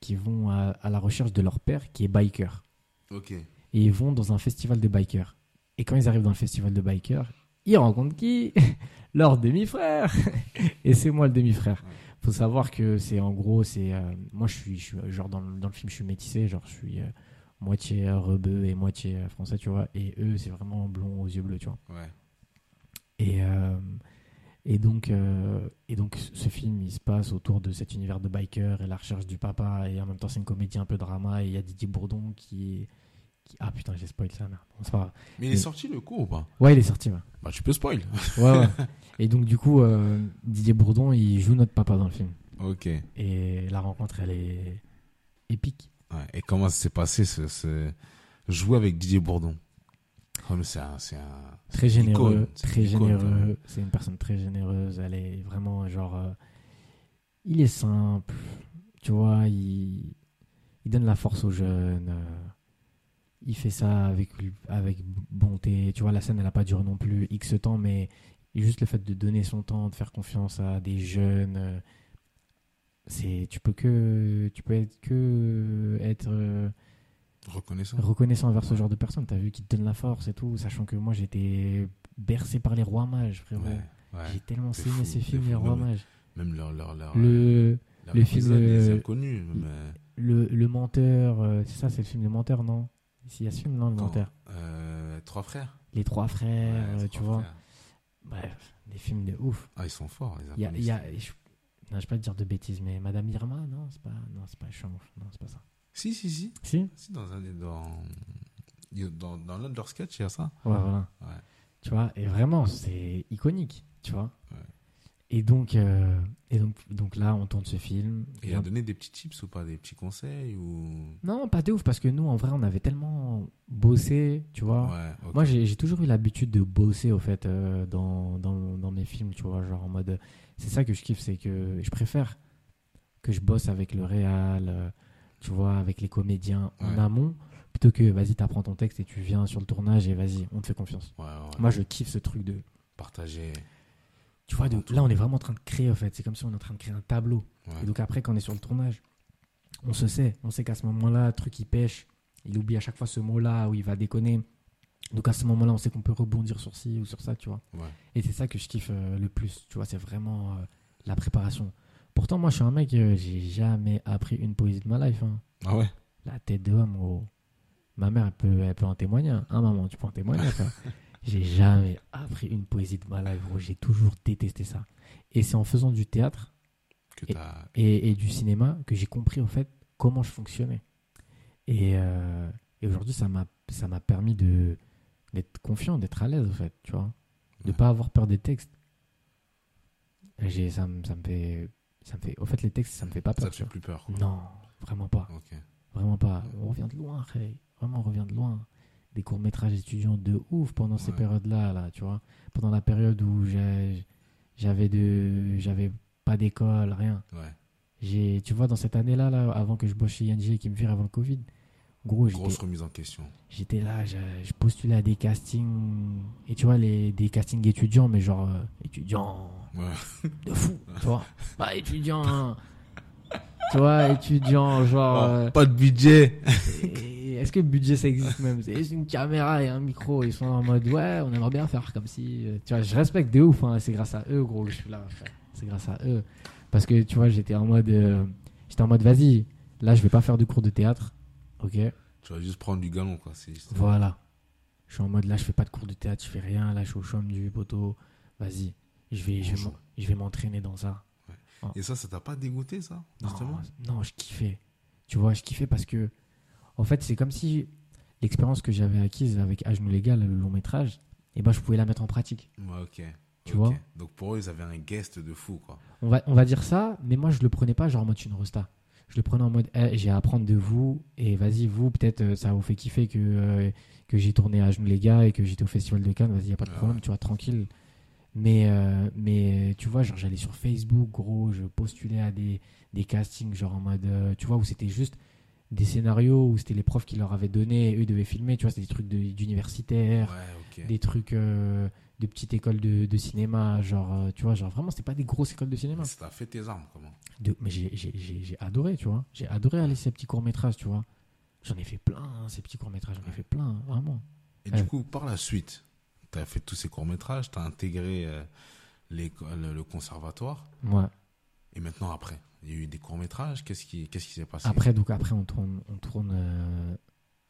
qui vont à, à la recherche de leur père qui est biker. Ok. Et ils vont dans un festival de bikers. Et quand ils arrivent dans le festival de bikers, ils rencontrent qui? [LAUGHS] Leur demi-frère [LAUGHS] Et c'est moi le demi-frère. Ouais. Faut savoir que c'est en gros, c'est. euh, moi, je suis, je suis- genre, dans, le- dans le film, je suis métissé, genre, je suis euh, moitié rebeu et moitié français, tu vois. Et eux, c'est vraiment blond aux yeux bleus, tu vois. Ouais. Et, et, donc, euh, et donc, ce film, il se passe autour de cet univers de biker et la recherche du papa. Et en même temps, c'est une comédie un peu drama. Et il y a Didier Bourdon qui, qui- Ah putain, j'ai spoil ça, merde. Mais il est sorti le coup ou pas? Ouais, il est sorti, ouais. Bah, tu peux spoil. Ouais, ouais. [LAUGHS] Et donc, du coup, euh, Didier Bourdon, il joue notre papa dans le film. ok. Et la rencontre, elle est épique. Ouais. Et comment ça s'est passé ce, ce... jouer avec Didier Bourdon? Comme c'est un, c'est un. Très généreux, icône, très icône, généreux. C'est une personne très généreuse. Elle est vraiment genre. euh, il est simple, tu vois. Il, il donne la force aux jeunes. euh, il fait ça avec avec bonté. Tu vois, la scène, elle a pas duré non plus X temps, mais juste le fait de donner son temps, de faire confiance à des jeunes. euh, c'est tu peux que tu peux être que être Reconnaissant. reconnaissant envers ce genre de personnes. T'as vu qu'ils te donnent la force et tout, sachant que moi j'étais bercé par les rois mages, frérot. Ouais. ouais. J'ai tellement saigné ces films, les rois mages. Même leur. leur, leur Le, leur le épisode, film, euh, inconnus. Mais... le, le menteur, euh, c'est ça, c'est le film Le menteur, non? S'il y a ce film, non, Le Quand- menteur? euh, Trois frères. Les trois frères, Ouais, euh, Trois tu vois. Frères. Bref, des films de ouf. Ah, ils sont forts, les Il y a, y a, je, non, je vais pas te dire de bêtises, mais Madame Irma, non, c'est pas, non, c'est pas, je suis non, c'est pas ça. Si, si, si. Si Si, dans un dans, il y a- dans, dans l'un de leurs sketchs, il y a ça. Ouais, voilà. Ouais. Tu vois, et vraiment, c'est iconique, tu vois. Ouais. Et donc, euh, et donc, donc là, on tourne ce film. Et il a donné des petits tips ou pas, des petits conseils ou? Non, pas de ouf, parce que nous, en vrai, on avait tellement bossé, tu vois. Ouais. Moi, j'ai j'ai toujours eu l'habitude de bosser, au fait, euh, dans, dans, dans mes films, tu vois, genre en mode... C'est ça que je kiffe, c'est que je préfère que je bosse avec le réal, euh, tu vois, avec les comédiens en amont, plutôt que, vas-y, t'apprends ton texte et tu viens sur le tournage et vas-y, on te fait confiance. Ouais. Moi, je kiffe ce truc de... Partager. Tu vois, de, là, on est vraiment en train de créer, en fait. C'est comme si on est en train de créer un tableau. Et donc après, quand on est sur le tournage, on se sait. On sait qu'à ce moment-là, le truc, il pêche. Il oublie à chaque fois ce mot-là où il va déconner. Donc à ce moment-là, on sait qu'on peut rebondir sur ci ou sur ça, tu vois. Ouais. Et c'est ça que je kiffe euh, le plus, tu vois. C'est vraiment euh, la préparation. Pourtant, moi, je suis un mec, euh, j'ai jamais appris une poésie de ma life. hein. Ah ouais? La tête de homme, gros. Ma mère, elle peut, elle peut en témoigner. Hein, maman, tu peux en témoigner. [LAUGHS] j'ai jamais appris une poésie de ma life, gros. J'ai toujours détesté ça. Et c'est en faisant du théâtre Que Et- t'as. et, et du cinéma que j'ai compris en fait comment je fonctionnais. Et, euh, et aujourd'hui, ça m'a permis de d'être confiant, d'être à l'aise en fait, tu vois, de Ouais. pas avoir peur des textes. Ça ça me fait ça me fait au fait les textes ça me fait pas Ça peur. te tu fait plus peur. quoi. Non, vraiment pas, vraiment pas. On revient de loin, Ray. Vraiment, on revient de loin. Des courts métrages étudiants de ouf pendant ces périodes-là, là, tu vois. Pendant la période où j'avais de j'avais pas d'école, rien. Ouais. J'ai, tu vois, dans cette année-là, là, avant que je bosse chez ING qu'ils me virent avant le Covid, gros, Grosse remise en question. j'étais là, je, je postulais à des castings, et tu vois, les, des castings étudiants, mais genre, euh, étudiants Ouais. de fou, [LAUGHS] tu vois. Pas étudiants, hein. tu vois, étudiants, genre, euh, Pas de budget. et est-ce que budget ça existe même? C'est une caméra et un micro, ils sont en mode, ouais, on aimerait bien faire comme si, euh, tu vois, je respecte de ouf, hein, c'est grâce à eux, gros, que je suis là, c'est grâce à eux. Parce que, tu vois, j'étais en mode, euh, j'étais en mode, vas-y, là, je vais pas faire de cours de théâtre, ok Tu vas juste prendre du galon, quoi. Juste- Voilà. Je suis en mode là, je fais pas de cours de théâtre, je fais rien. Là, je suis au chôme du poteau. Vas-y. Je vais, je vais je m'entraîner dans ça. Et ça, ça t'a pas dégoûté, ça Non, Justement? Non, je kiffais. Tu vois, je kiffais parce que, en fait, c'est comme si l'expérience que j'avais acquise avec genoux légal, le long métrage, et ben, je pouvais la mettre en pratique. Ouais, ok. Tu vois? Donc pour eux, ils avaient un guest de fou, quoi. On va, on va dire ça, mais moi, je le prenais pas genre en mode une rosta. Je le prenais en mode, eh, j'ai à apprendre de vous, et vas-y, vous, peut-être, euh, ça vous fait kiffer que, euh, que j'ai tourné à genoux les gars et que j'étais au Festival de Cannes, vas-y, y a pas de Ah problème, ouais. tu vois, tranquille. Mais, euh, mais tu vois, genre, j'allais sur Facebook, gros, je postulais à des, des castings, genre en mode, euh, tu vois, où c'était juste des scénarios, où c'était les profs qui leur avaient donné, et eux devaient filmer, tu vois, c'était des trucs de- d'universitaires, Ouais, ok. des trucs de petites écoles de, de cinéma, genre, tu vois, genre vraiment, c'était pas des grosses écoles de cinéma. Ça t'a fait tes armes, comment De- mais j'ai- adoré, tu vois. J'ai adoré aller ces petits courts-métrages, tu vois. J'en ai fait plein, hein, ces petits courts-métrages, j'en ai fait plein, hein, vraiment. Et Ouais. du coup, par la suite, tu as fait tous ces courts-métrages, tu as intégré euh, le conservatoire. Ouais. Et maintenant, après, il y a eu des courts-métrages. Qu'est-ce qui s'est passé? Après, donc, après, on tourne, on tourne euh,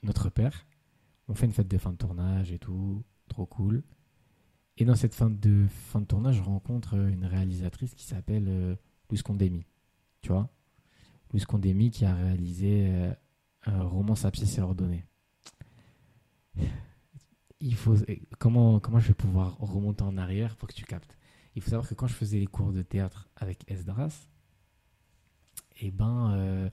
Notre Père. On fait une fête de fin de tournage et tout. Trop cool. Et dans cette fin de, fin de tournage, je rencontre euh, une réalisatrice qui s'appelle euh, Luz Condemi. Tu vois Luz Condemi qui a réalisé euh, un roman pièce et ordonnée. Il faut, comment, comment je vais pouvoir remonter en arrière pour que tu captes? Il faut savoir que quand je faisais les cours de théâtre avec Esdras, et ben, euh,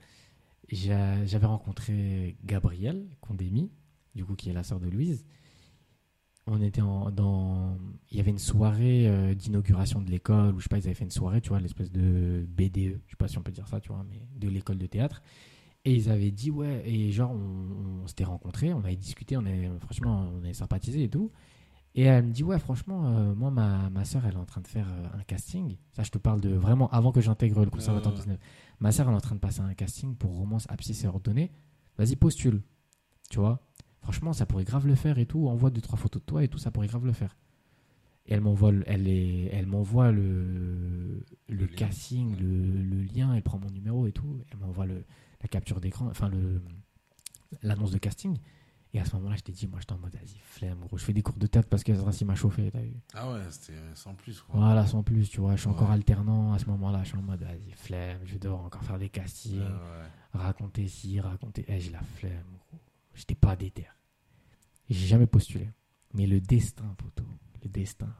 j'a- j'avais rencontré Gabrielle Condemi, du coup qui est la sœur de Louise. On était en, dans, il y avait une soirée euh, d'inauguration de l'école où je sais pas, ils avaient fait une soirée, tu vois, l'espèce de BDE, je sais pas si on peut dire ça, tu vois, mais de l'école de théâtre. Et ils avaient dit ouais, et genre on, on s'était rencontrés, on avait discuté, on avait franchement on avait sympathisé et tout. Et elle me dit ouais franchement euh, moi ma, ma soeur elle est en train de faire euh, un casting. Ça je te parle de vraiment avant que j'intègre le conservatoire Ouais, ouais. 19. Ma soeur elle est en train de passer un casting pour romance abscisse et ordonnée. Vas-y postule. Tu vois? Franchement ça pourrait grave le faire et tout. Envoie deux trois photos de toi et tout ça pourrait grave le faire. Et elle m'envoie le, elle est, elle m'envoie le, le, casting, le, le lien, elle prend mon numéro et tout. Elle m'envoie le, la capture d'écran, enfin le l'annonce de casting. Et à ce moment-là, je t'ai dit, moi, j'étais en mode, vas-y, flemme, gros. Je fais des cours de théâtre parce que il m'a chauffé, t'as vu. Ah ouais, c'était sans plus, quoi. Voilà, sans plus, tu vois. Je suis encore alternant à ce moment-là. Je suis en mode, vas-y, flemme, je vais devoir encore faire des castings, ouais. raconter ci, raconter. Eh, j'ai la flemme. J'étais pas déter. J'ai jamais postulé. Mais le destin, poteau. Le destin.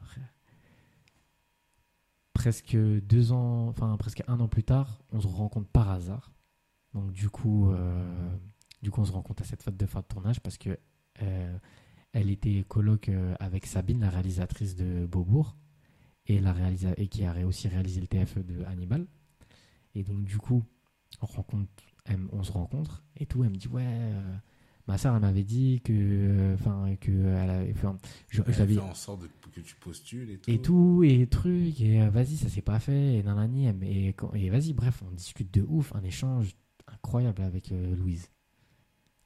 Presque deux ans, enfin presque un an plus tard, on se rencontre par hasard. Donc du coup, euh, du coup, on se rencontre à cette fête de fin de tournage parce que euh, elle était coloc euh, avec Sabine, la réalisatrice de Beaubourg, et la réalisa et qui a aussi réalisé le TFE de Hannibal. Et donc du coup, on rencontre, on se rencontre et tout. Elle me dit ouais, ma soeur elle m'avait dit que, euh, enfin que elle avait, je, Elle je fait en sorte de- que tu postules et tout. et tout, et truc, et euh, vas-y, ça s'est pas fait, et nanani, et, et, et vas-y, bref, on discute de ouf, un échange incroyable avec euh, Louise.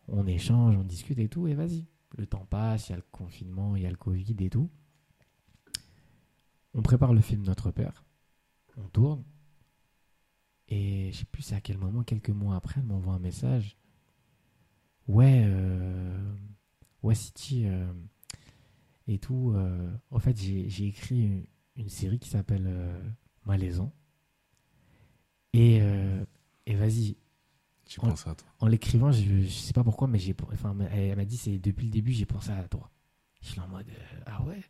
On échange, on discute et tout, et vas-y. Le temps passe, il y a le confinement, il y a le Covid et tout. On prépare le film Notre Père, on tourne, et je sais plus c'est à quel moment, quelques mois après, elle m'envoie un message. Ouais, euh, ouais, City, euh, et tout. euh, en fait, j'ai écrit une, une série qui s'appelle euh, Malaisant. Et, et vas-y, J'ai pensé à toi. en l'écrivant, je, je sais pas pourquoi, mais j'ai, enfin, elle, m'a dit c'est depuis le début j'ai pensé à toi. Je suis en mode ah ouais,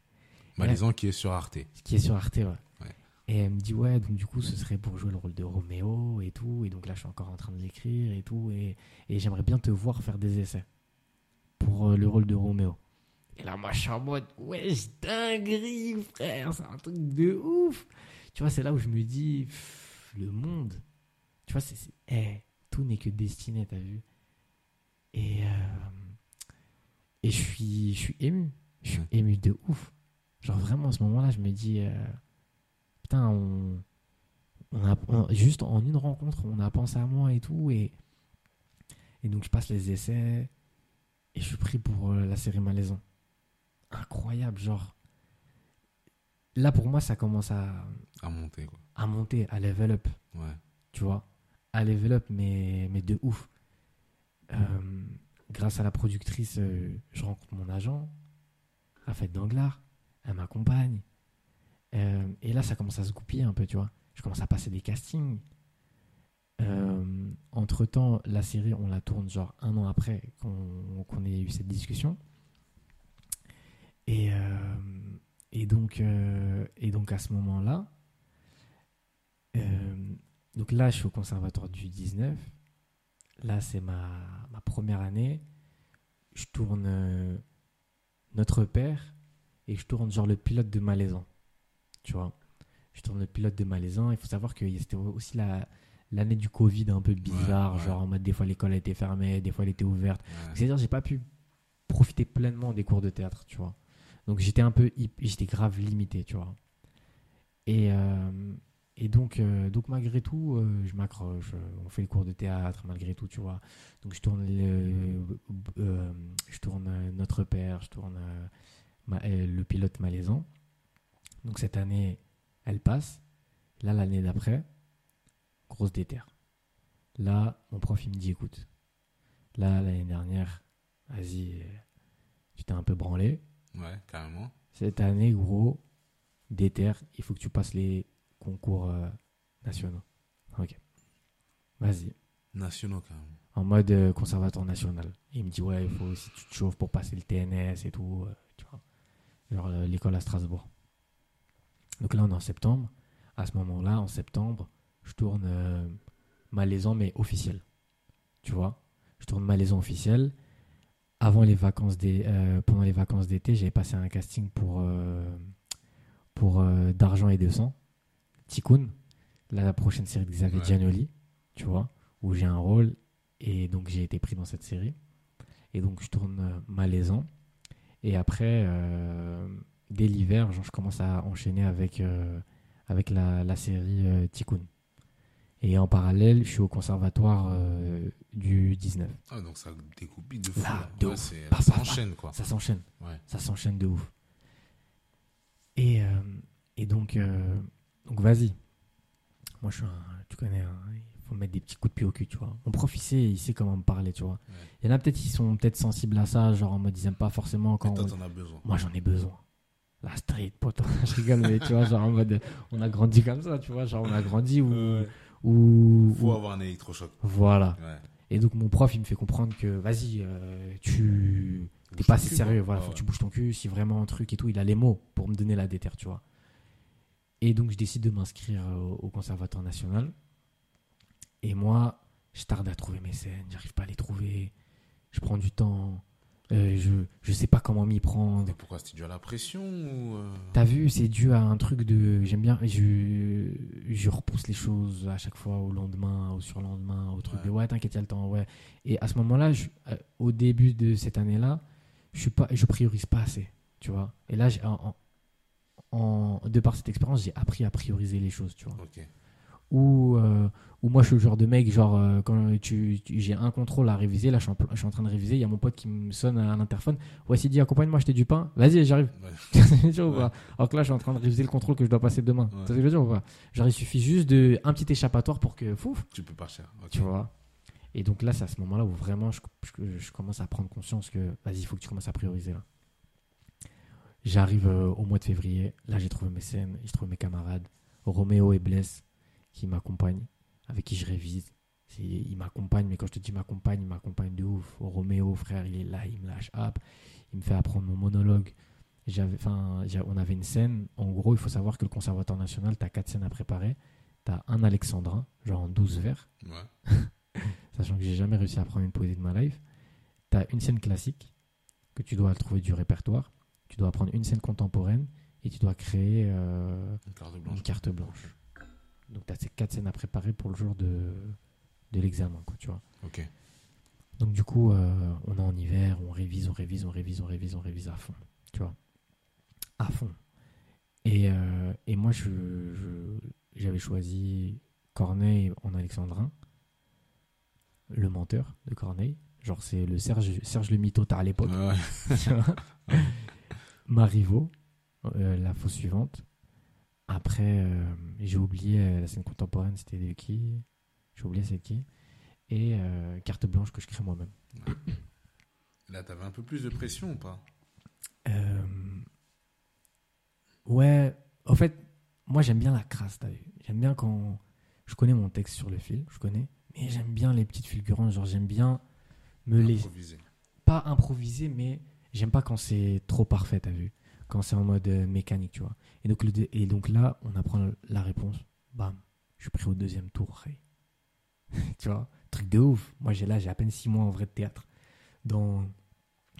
Malaisant qui est sur Arte. qui est sur Arte, ouais. Et elle me dit ouais, donc du coup ce serait pour jouer le rôle de Roméo et tout. Et donc là je suis encore en train de l'écrire et tout. Et, et j'aimerais bien te voir faire des essais pour euh, le rôle de Roméo. Et là moi je suis en mode wesh dinguerie frère, c'est un truc de ouf. Tu vois c'est là où je me dis pff, le monde. Tu vois c'est, eh, tout n'est que destiné t'as vu. Et euh, et je suis je suis ému, je suis ému de ouf. Genre vraiment à ce moment-là je me dis euh, putain, on, on a, on- juste en une rencontre, on a pensé à moi et tout. Et, et donc, je passe les essais et je suis pris pour euh, la série Malaisant. Incroyable, genre. Là, pour moi, ça commence à, À monter, quoi. à monter, à level up, Ouais. tu vois? À level up, mais, mais de ouf. Euh, grâce à la productrice, euh, je rencontre mon agent, Raphaël Danglars. Elle m'accompagne. Euh, et là, ça commence à se goupiller un peu, tu vois. Je commence à passer des castings. Euh, entre temps, la série, on la tourne genre un an après qu'on ait eu cette discussion. Et, euh, donc, à ce moment-là, donc là, je suis au conservatoire du 19. Là, c'est ma, ma première année. Je tourne Notre Père et je tourne genre le pilote de Malaisan. Tu vois Je tourne le pilote de Malaisan. Il faut savoir que c'était aussi la l'année du Covid un peu bizarre. Ouais, ouais. Genre en mode des fois l'école a été fermée, des fois elle était ouverte. Ouais. C'est-à-dire j'ai pas pu profiter pleinement des cours de théâtre, tu vois. Donc j'étais un peu, j'étais grave limité, tu vois. Et, euh, et donc, euh, donc malgré tout, euh, je m'accroche. On fait les cours de théâtre malgré tout, tu vois. Donc je tourne, le, je tourne Notre Père, je tourne ma- le pilote malaisan. Donc cette année, elle passe. Là, l'année d'après, grosse déterre. Là, mon prof, il me dit, écoute, là, l'année dernière, vas-y, tu t'es un peu branlé. Ouais, carrément. Cette année, gros, déterre, il faut que tu passes les concours euh, nationaux. Ok. Vas-y. Nationaux, carrément. En mode euh, conservatoire national. Il me dit, ouais, il faut aussi que tu te chauffes pour passer le TNS et tout. euh, tu vois. Genre l'école à Strasbourg. Donc là, on est en septembre. À ce moment-là, en septembre, je tourne euh, Malaisan, mais officiel. Tu vois? Je tourne Malaisan officiel. Avant les vacances des, euh, pendant les vacances d'été, j'avais passé un casting pour, euh, pour euh, D'argent et de sang. Tikkun. Là, la prochaine série de Xavier Ouais. Giannoli. Tu vois Où j'ai un rôle. Et donc, j'ai été pris dans cette série. Et donc, je tourne Malaisan. Et après, dès l'hiver, je commence à enchaîner avec, euh, avec la, la série euh, Tikkun. Et en parallèle, je suis au conservatoire euh, du 19. Ah, donc ça découpille de fou. Là, là. de Ouais, ouf. ça paf, paf. enchaîne, quoi. Ça s'enchaîne. Ouais. Ça s'enchaîne de ouf. Et, euh, et donc, euh, donc vas-y. Moi, je suis un. Tu connais, hein, il faut mettre des petits coups de pied au cul, tu vois. Mon prof, il sait, il sait comment me parler, tu vois. Ouais. Il y en a peut-être qui sont peut-être sensibles à ça, genre en mode ils aiment pas forcément quand. Mais toi, on- as besoin. Moi, j'en ai besoin. La street, pote. [LAUGHS] je rigole, mais tu vois, genre en mode. On a grandi comme ça, tu vois. Genre, on a grandi où. Ouais. où, Faut où- avoir un électrochoc. Voilà. Ouais. Et donc, mon prof, il me fait comprendre que, vas-y, euh, tu. T'es pas assez cul, sérieux, voilà, Ah faut ouais. que tu bouges ton cul, si vraiment un truc et tout, il a les mots pour me donner la déterre, tu vois. Et donc je décide de m'inscrire au, au Conservatoire National. Et moi, je tarde à trouver mes scènes, j'arrive pas à les trouver, je prends du temps, euh, je, je sais pas comment m'y prendre. Pourquoi c'était dû à la pression ou euh, T'as vu, c'est dû à un truc de. J'aime bien. Je, je repousse les choses à chaque fois au lendemain, au surlendemain, au truc Ouais. de ouais, t'inquiète, il y a le temps, ouais. Et à ce moment-là, je- euh, au début de cette année-là, je suis pas, je priorise pas assez, tu vois. Et là, en, en, en- de par cette expérience, j'ai appris à prioriser les choses, tu vois. Ou euh, ou moi, je suis le genre de mec, genre, euh, quand tu, tu- j'ai un contrôle à réviser, là, je suis, en, je suis en train de réviser, il y a mon pote qui me sonne à l'interphone. Ouais, Sidi, accompagne-moi, acheter du pain. Vas-y, j'arrive. Ouais. [LAUGHS] Tu Ouais. pas? Alors que là, je suis en train de réviser le contrôle que je dois passer demain. Tu Ouais. veux dire ou pas? Genre, il suffit juste de un petit échappatoire pour que, fouf, Tu peux partir. Ok. tu vois? Et donc là, c'est à ce moment-là où vraiment je, je- je commence à prendre conscience que, vas-y, il faut que tu commences à prioriser là. J'arrive euh, au mois de février. Là, j'ai trouvé mes scènes, j'ai trouvé mes camarades, Roméo et Bless, qui m'accompagnent, avec qui je révise. Ils m'accompagnent, mais quand je te dis m'accompagne, ils m'accompagnent de ouf. Roméo, frère, il est là, il me lâche hop, il me fait apprendre mon monologue. J'avais, on avait une scène. En gros, il faut savoir que le Conservatoire national, tu as quatre scènes à préparer. Tu as un alexandrin, genre en 12 vers Ouais. [LAUGHS] sachant que j'ai jamais réussi à apprendre une poésie de ma life. Tu as une scène classique que tu dois trouver du répertoire, tu dois apprendre une scène contemporaine et tu dois créer euh, Une carte une blanche. carte blanche. Donc tu as ces quatre scènes à préparer pour le jour de, de l'examen, quoi, tu vois. Ok. Donc du coup, euh, on est en hiver, on révise, on révise, on révise, on révise, on révise à fond, tu vois. À fond. Et, euh, et moi, je, je- j'avais choisi Corneille en alexandrin, le menteur de Corneille. Genre, c'est le Serge, Serge le Mitota à l'époque. [LAUGHS] [LAUGHS] Ouais. Marivaux, euh, la fausse suivante. Après, euh, j'ai oublié euh, la scène contemporaine, c'était de qui? J'ai oublié c'est qui. Et euh, carte blanche que je crée moi-même. [COUGHS] Là, t'avais un peu plus de pression ou pas? Ouais, en fait, moi, j'aime bien la crasse, t'as vu. J'aime bien quand je connais mon texte sur le fil, je connais, mais j'aime bien les petites fulgurances. Genre, j'aime bien me les. Improvisé. Pas improviser, mais j'aime pas quand c'est trop parfait, t'as vu. Quand c'est en mode euh, mécanique, tu vois. Et donc, le deux- et donc là, on apprend la réponse. Bam, je suis pris au deuxième tour. [LAUGHS] tu vois, truc de ouf. Moi, j'ai là, j'ai à peine six mois en vrai de théâtre. Dans,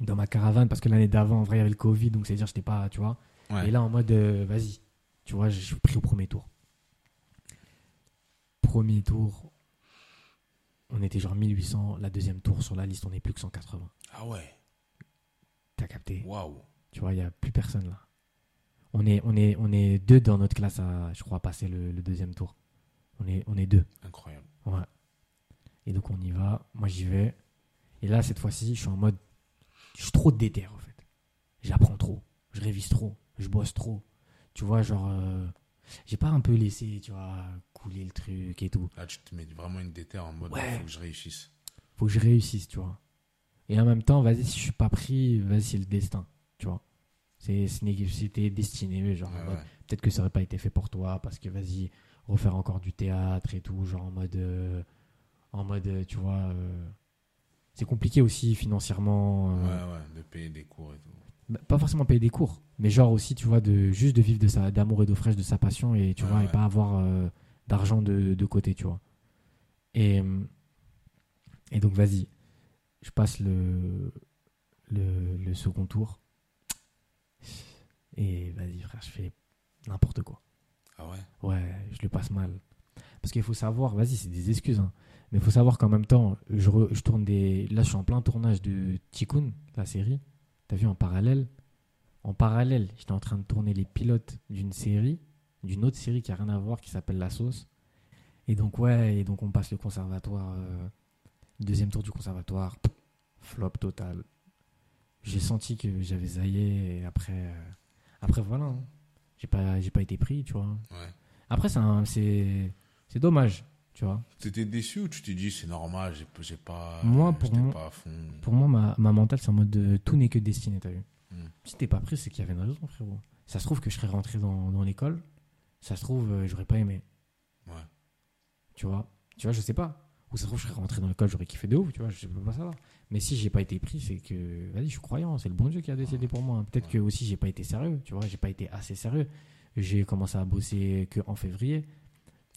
dans ma caravane, parce que l'année d'avant, en vrai, il y avait le Covid, donc c'est-à-dire, j'étais pas, tu vois. Ouais. Et là, en mode, euh, vas-y, tu vois, je suis pris au premier tour. Premier tour, on était genre 1800. La deuxième tour sur la liste, on est plus que 180. Ah ouais. T'as capté? Waouh. Tu vois, il n'y a plus personne là. On est, on, est, on est deux dans notre classe à, je crois, passer le, le deuxième tour. On est, on est deux. Incroyable. Ouais. Et donc on y va. Moi j'y vais. Et là, cette fois-ci, je suis en mode. Je suis trop déter en fait. J'apprends trop. Je révise trop. Je bosse trop. Tu vois, genre. euh, J'ai pas un peu laissé, tu vois, couler le truc et tout. Là, tu te mets vraiment une déterre en mode, il Ouais. faut que je réussisse. Faut que je réussisse, tu vois. Et en même temps, vas-y, si je suis pas pris, vas-y, c'est le destin, tu vois. C'est- C'était destiné, genre, Ouais, ouais. peut-être que ça aurait pas été fait pour toi, parce que vas-y, refaire encore du théâtre et tout, genre en mode. euh, en mode, euh, tu vois. euh, c'est compliqué aussi financièrement. euh, Ouais, ouais, de payer des cours et tout. bah, Pas forcément payer des cours, mais genre aussi, tu vois, de juste de vivre de sa, d'amour et d'eau fraîche de sa passion et tu Ouais, vois, et pas avoir d'argent de, de côté, tu vois. Et, et donc, vas-y, je passe le, le, le second tour. Et vas-y, frère, je fais n'importe quoi. Ah ouais? Ouais, je le passe mal. Parce qu'il faut savoir, vas-y, c'est des excuses, hein. mais il faut savoir qu'en même temps, je, re- je tourne des. Là, je suis en plein tournage de Tikkun, la série. T'as vu en parallèle En parallèle, j'étais en train de tourner les pilotes d'une série, d'une autre série qui a rien à voir, qui s'appelle La Sauce. Et donc, ouais, et donc on passe le conservatoire, euh, deuxième tour du conservatoire, flop total. J'ai senti que j'avais zaillé, et après, euh, après voilà, hein. j'ai pas, j'ai pas été pris, tu vois. Ouais. Après, c'est c'est c'est dommage, tu vois. T'étais déçu ou tu t'es dit, c'est normal, j'ai pas. Moi, pour moi- pas à fond? Pour moi, ma, ma mentale, c'est en mode de tout n'est que destiné, t'as vu. Hmm. Si t'es pas pris, c'est qu'il y avait une raison, frérot. Ça se trouve que je serais rentré dans, dans l'école, ça se trouve, euh, j'aurais pas aimé, Ouais. tu vois. Tu vois, je sais pas. Ou ça se trouve, je serais rentré dans l'école, j'aurais kiffé de ouf, tu vois, je peux pas savoir. Mais si j'ai pas été pris, c'est que, vas-y, je suis croyant, c'est le bon Dieu qui a décidé pour moi. Peut-être que aussi, j'ai pas été sérieux, tu vois, j'ai pas été assez sérieux. J'ai commencé à bosser que en février,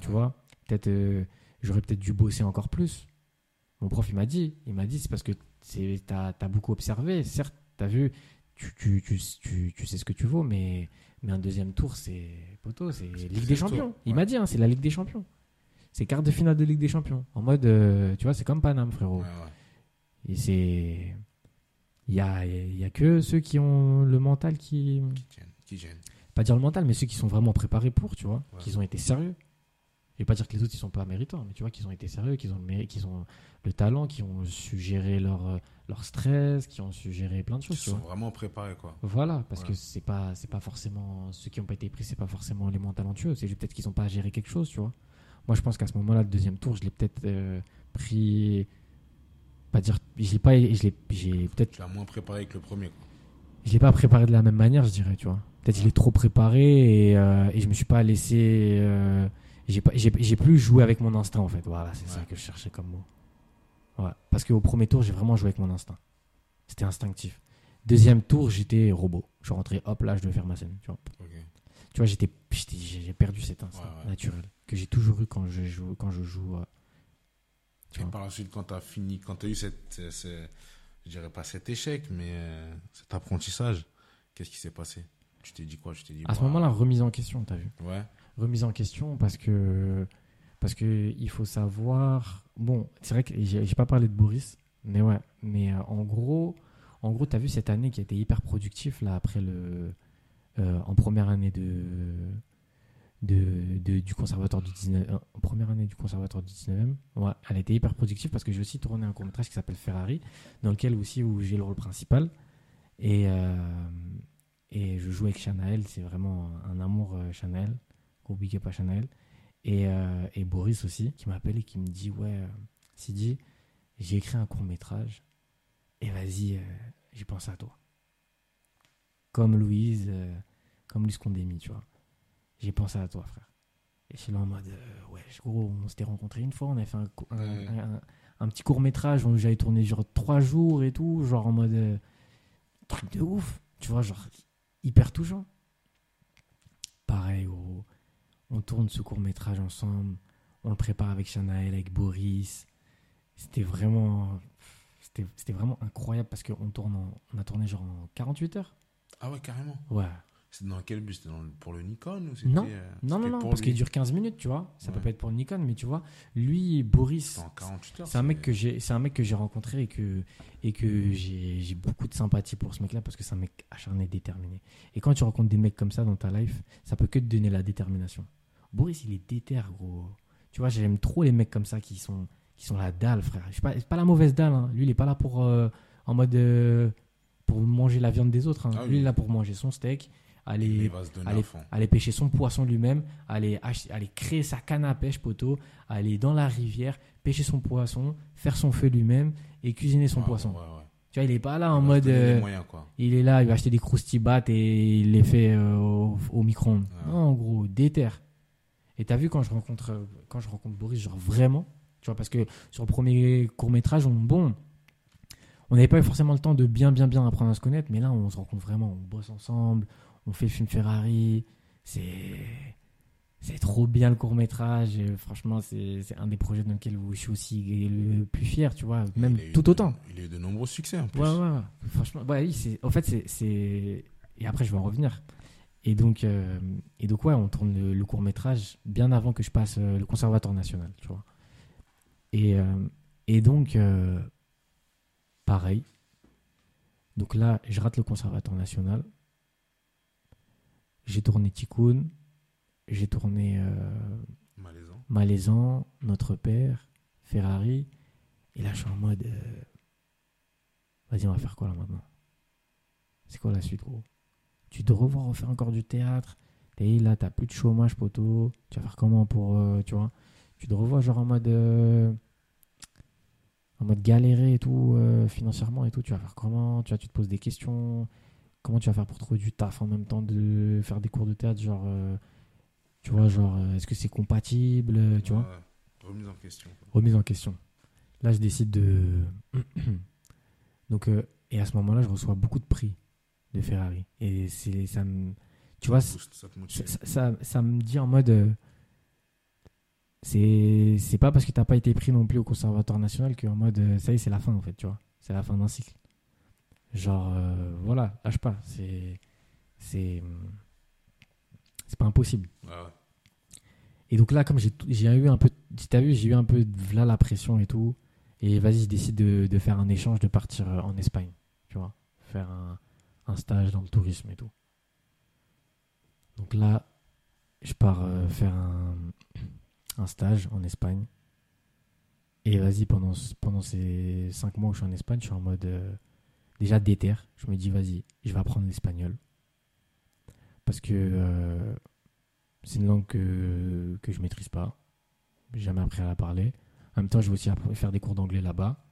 tu Ouais. vois. Peut-être, euh, j'aurais peut-être dû bosser encore plus. Mon prof, il m'a dit, il m'a dit, c'est parce que t'as, t'as beaucoup observé, certes, t'as vu, tu, tu, tu, tu, tu sais ce que tu vaux, mais, mais un deuxième tour, c'est, poteau, c'est Ligue des Champions. Il m'a dit, hein, c'est la Ligue des Champions. C'est quart de finale de Ligue des Champions. En mode, euh, tu vois, c'est comme Paname, frérot. Ouais. Et c'est. Il y a, y a que ceux qui ont le mental qui. Qui gênent. Pas dire le mental, mais ceux qui sont vraiment préparés pour, tu vois. Ouais. Qu'ils ont été sérieux. Je vais pas dire que les autres, ils sont pas méritants, mais tu vois, qu'ils ont été sérieux, qu'ils ont, le qu'ils ont le talent, qu'ils ont su gérer leur, leur stress, qu'ils ont su gérer plein de Ils choses, tu sont vois. vraiment préparés, quoi. Voilà, parce que c'est pas, c'est pas forcément. Ceux qui n'ont pas été pris, c'est pas forcément les moins talentueux. C'est juste peut-être qu'ils ont pas géré quelque chose, tu vois. Moi, je pense qu'à ce moment-là, le deuxième tour, je l'ai peut-être euh, pris. Pas dire. Je l'ai pas. Je l'ai, j'ai peut-être Tu l'as moins préparé que le premier, quoi. je l'ai pas préparé de la même manière, je dirais, tu vois. Peut-être je l'ai trop préparé et, euh, et je me suis pas laissé. euh, j'ai pas, j'ai, j'ai plus joué avec mon instinct en fait. Voilà, c'est ça Ouais. que je cherchais comme mot. Ouais. Parce qu'au premier tour, j'ai vraiment joué avec mon instinct. C'était instinctif. Deuxième tour, j'étais robot. Je suis rentré, hop là, je devais faire ma scène. Tu vois, tu vois j'étais, j'étais- j'ai perdu cet instinct Ouais, ouais. naturel que j'ai toujours eu quand je joue. Quand je joue Et par la suite, quand tu as fini, quand tu as eu cette, ce- ce- je dirais pas cet échec, mais euh, cet apprentissage, qu'est-ce qui s'est passé? Tu t'es dit quoi? Tu t'es dit À ce bah, moment-là, remise en question, t'as vu. Ouais. remise en question parce que parce que il faut savoir bon c'est vrai que j'ai pas parlé de Boris mais ouais mais euh, en gros en gros t'as vu cette année qui a été hyper productif là après le euh, en première année de, de, du conservatoire du 19 euh, première année du conservatoire du 19e ouais elle a été hyper productive parce que j'ai aussi tourné un court métrage qui s'appelle Ferrari dans lequel aussi où j'ai le rôle principal et euh, et je joue avec Chanaël c'est vraiment un amour euh, Chanaël gros big up à Chanel. Et, euh, et Boris aussi, qui m'appelle et qui me dit Ouais, euh, Sidi, j'ai écrit un court métrage. Et vas-y, j'ai pensé à toi. Comme Louise, comme Louise Condémy, tu vois. J'ai pensé à toi, frère. Et je suis là en mode, euh, ouais, gros, on s'était rencontrés une fois, on avait fait un, co- un- Ouais. un- un petit court métrage où j'avais tourné genre trois jours et tout, genre en mode euh, truc de ouf, tu vois, genre hyper touchant. Pareil, gros, on tourne ce court métrage ensemble, on le prépare avec Shanaël, avec Boris. C'était vraiment, c'était c'était vraiment incroyable parce qu'on tourne, en- on a tourné genre en 48 heures. Ah ouais, carrément. Ouais. C'est dans quel bus? C'était le- pour le Nikon ou c'était, Non. euh, Non, non, c'était non, parce qu'il dure 15 minutes, tu vois. Ça peut Ouais. pas être pour Nikon, mais tu vois, lui, Boris, C'était en 48 heures. c'est un mec que j'ai, c'est un mec que j'ai rencontré et que et que j'ai j'ai beaucoup de sympathie pour ce mec-là parce que c'est un mec acharné, déterminé. Et quand tu rencontres des mecs comme ça dans ta life, ça peut que te donner la détermination. Boris, il est déter, gros. Tu vois, j'aime trop les mecs comme ça qui sont qui sont la dalle, frère. Je suis pas, la mauvaise dalle. hein. Lui, il est pas là pour euh, en mode euh, pour manger la viande des autres. hein. Ah oui. Lui, il est là pour manger son steak, aller aller, pêcher son poisson lui-même, aller, aller créer sa canne à pêche, poteau, aller dans la rivière, pêcher son poisson, faire son feu lui-même et cuisiner son Ouais, poisson. ouais, ouais. Tu vois, il est pas là en Il mode. euh, moyens, il est là, il va acheter des croustibat et il les fait euh, au, au micro-ondes. Non, en gros, déter. Et t'as vu quand je rencontre euh, quand je rencontre Boris, genre vraiment, tu vois, parce que sur le premier court métrage, on bon, on n'avait pas eu forcément le temps de bien bien bien apprendre à se connaître, mais là on se rencontre vraiment, on bosse ensemble, on fait le film Ferrari, c'est c'est trop bien le court métrage. Franchement, c'est un des projets dans lequel je suis aussi le plus fier, tu vois, même tout de- autant. Il a eu de nombreux succès en plus. Ouais, ouais, ouais. Franchement, ouais, oui. En fait, c'est. Et après, je vais en revenir. Et donc, euh, et donc ouais, on tourne le, court métrage bien avant que je passe euh, le conservatoire national, tu vois. Et, euh, et donc, pareil. Donc là, je rate le conservatoire national. J'ai tourné Tikkun. J'ai tourné euh. Malaisan, Notre Père, Ferrari. Et là, je suis en mode. euh, Vas-y, on va faire quoi là maintenant? C'est quoi la suite, gros? Tu dois revoir refaire encore du théâtre. Et là, t'as plus de chômage, poteau. Tu vas faire comment pour. euh, tu vois? Tu te revois genre en mode. euh, en mode galérer et tout, euh, financièrement et tout. Tu vas faire comment? Tu vois, tu te poses des questions. Comment tu vas faire pour trouver du taf en même temps de faire des cours de théâtre Genre. euh, tu vois, genre, euh, est-ce que c'est compatible euh, Tu vois. Remise en question. quoi. remise en question. Là, je décide de. [CLEARS THROAT] Donc, et à ce moment-là, je reçois beaucoup de prix de Ferrari. Et c'est, ça me. Tu vois, c'est- Boost, ça te ça, motive. ça, ça- ça me dit en mode. c'est, c'est pas parce que t'as pas été pris non plus au Conservatoire National que en mode. ça y est, c'est la fin, en fait, tu vois. C'est la fin d'un cycle. Genre, euh, voilà, lâche pas. C'est. C'est. C'est pas impossible. Ouais, ouais. Et donc là, comme j'ai eu un peu, si t'as vu, j'ai eu un peu de là la pression et tout. Et vas-y, je décide de, de faire un échange, de partir euh, en Espagne, tu vois, faire un, un stage dans le tourisme et tout. Donc là, je pars euh, faire un, un stage en Espagne. Et vas-y, pendant, pendant ces cinq mois où je suis en Espagne, je suis en mode euh, déjà déter. Je me dis, vas-y, je vais apprendre l'espagnol. Parce que euh, c'est une langue que, que je maîtrise pas. J'ai jamais appris à la parler. En même temps, je vais aussi faire des cours d'anglais là-bas.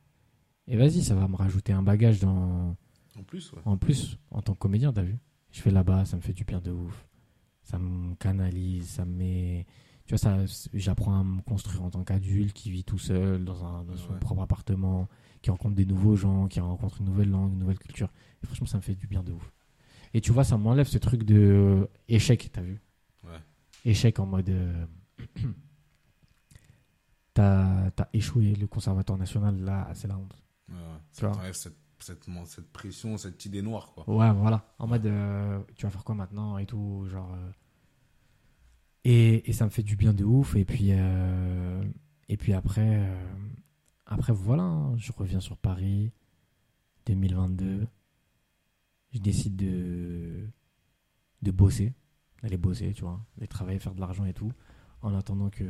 Et vas-y, ça va me rajouter un bagage dans, En plus, ouais. en plus, en tant que comédien, t'as vu Je fais là-bas, ça me fait du bien de ouf. Ça me canalise, ça me met. Tu vois, ça, j'apprends à me construire en tant qu'adulte qui vit tout seul dans, un, dans son Ouais. propre appartement, qui rencontre des nouveaux gens, qui rencontre une nouvelle langue, une nouvelle culture. Et franchement, ça me fait du bien de ouf. Et tu vois, ça m'enlève ce truc de euh, échec, t'as vu? Ouais. Échec en mode. euh, [CLEARS THROAT] t'as, échoué le conservatoire national, là, c'est la honte. Ouais. Tu Ça vois? cette, cette, cette pression, cette idée noire, quoi. Ouais, voilà. En mode, euh, tu vas faire quoi maintenant et tout, genre. euh. Et, et ça me fait du bien de ouf. Et puis, et puis après, après voilà, hein, je reviens sur Paris, 2022. Je décide de, de bosser, d'aller bosser, tu vois, d'aller travailler, faire de l'argent et tout, en attendant que,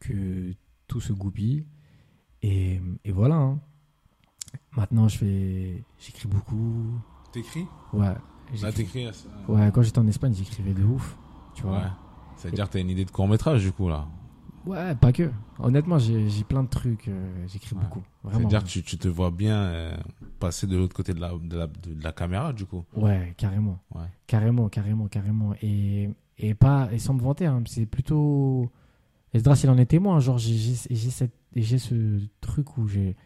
que tout se goupille. Et, et voilà. hein. Maintenant, je fais, j'écris beaucoup. T'écris? Ouais. J'écris- t'écris. ça- Ouais, quand j'étais en Espagne, j'écrivais de ouf. Tu vois. Ouais. C'est-à-dire que t'as une idée de court-métrage, du coup, là. Ouais, pas que. Honnêtement, j'ai plein de trucs. euh, j'écris Ouais. beaucoup. C'est-à-dire que tu, tu te vois bien euh, passer de l'autre côté de la, de, la, de la caméra, du coup. Ouais, carrément. Ouais. Carrément, carrément, carrément. Et, et pas, et sans me vanter, hein, c'est plutôt. Esdras, il en est témoin. Genre, j'ai ce truc où j'ai-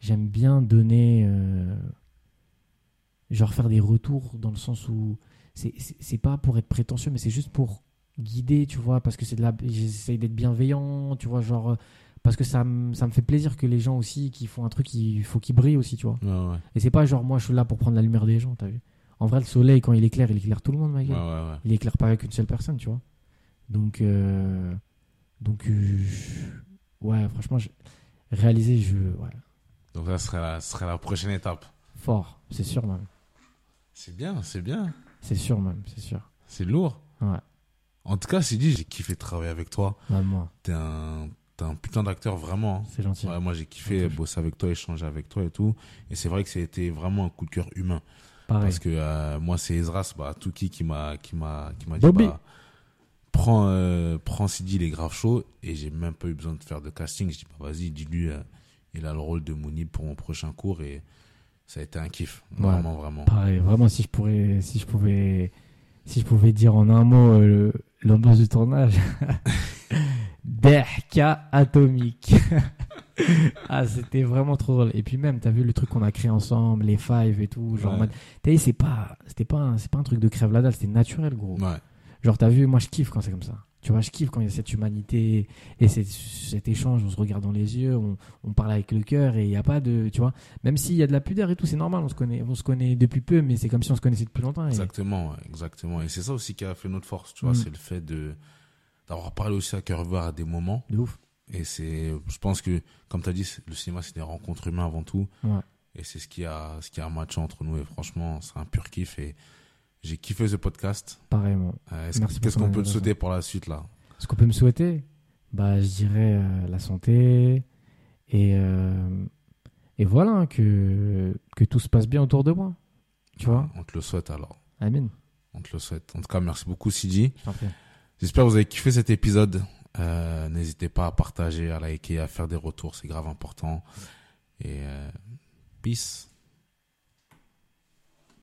j'aime bien donner. euh, genre, faire des retours dans le sens où. c'est pas pour être prétentieux, mais c'est juste pour guider, tu vois, parce que c'est de la. J'essaye d'être bienveillant, tu vois, genre. euh, Parce que ça, me- ça me fait plaisir que les gens aussi qui font un truc, il faut qu'ils brillent aussi, tu vois. Ouais, ouais. Et c'est pas genre moi je suis là pour prendre la lumière des gens, t'as vu. En vrai, le soleil, quand il éclaire, il éclaire tout le monde, ma gueule. ouais. Il éclaire pas avec une seule personne, tu vois. Donc, euh, donc euh, ouais, franchement, je- réaliser, je. Ouais, Donc, ça serait la, ce serait la prochaine étape. fort, c'est sûr, même. C'est bien, c'est bien. C'est sûr, même, c'est sûr. C'est lourd. Ouais, En tout cas, Sidi, j'ai kiffé travailler avec toi. moi, T'es un, t'es un putain d'acteur, vraiment. hein. c'est gentil. Ouais, moi, j'ai kiffé Ok. bosser avec toi, échanger avec toi et tout. Et c'est vrai que c'était vraiment un coup de cœur humain. Pareil. Parce que euh, moi, c'est Ezras, bah, Touki qui m'a, qui m'a, qui m'a dit, Bobby. bah, prends, euh, prends Sidi, il est grave chaud. Et j'ai même pas eu besoin de faire de casting. Je dis, bah, vas-y, dis-lui, euh, il a le rôle de Mounib pour mon prochain cours. Et ça a été un kiff. Ouais. Vraiment, vraiment. Pareil, vraiment, si je pourrais, si je pouvais, si je pouvais dire en un mot euh, l'ambiance du tournage, [LAUGHS] Derka atomique. [LAUGHS] ah, c'était vraiment trop drôle. Et puis même, t'as vu le truc qu'on a créé ensemble, les five et tout, genre, Ouais. t'as vu, c'est pas, c'était pas, un- c'est pas un truc de crève la dalle, c'était naturel, gros. Ouais. Genre, t'as vu, moi, je kiffe quand c'est comme ça. Tu vois, je kiffe quand il y a cette humanité et cette- cet échange, on se regarde dans les yeux, on, on parle avec le cœur et il n'y a pas de, tu vois, même s'il y a de la pudeur et tout, c'est normal, on se connaît, on se connaît depuis peu, mais c'est comme si on se connaissait depuis longtemps. et- Exactement, exactement. Et c'est ça aussi qui a fait notre force, tu vois, Mm. c'est le fait de d'avoir parlé aussi à cœur ouvert à des moments. De ouf. Et c'est, je pense que, comme tu as dit, le cinéma, c'est des rencontres humaines avant tout. Ouais. Et c'est ce qui a, ce qui a matché entre nous. Et franchement, c'est un pur kiff. Et j'ai kiffé ce podcast. Pareillement. Euh, Qu'est-ce qu'on peut te souhaiter pour la suite, là? Ce qu'on peut me souhaiter, bah, je dirais euh, la santé et, euh, et voilà, hein, que, que tout se passe bien autour de moi. Tu vois? On te le souhaite alors. Amen. On te le souhaite. En tout cas, merci beaucoup, Sidi. J'espère que vous avez kiffé cet épisode. Euh, N'hésitez pas à partager, à liker, à faire des retours. C'est grave important. Et peace.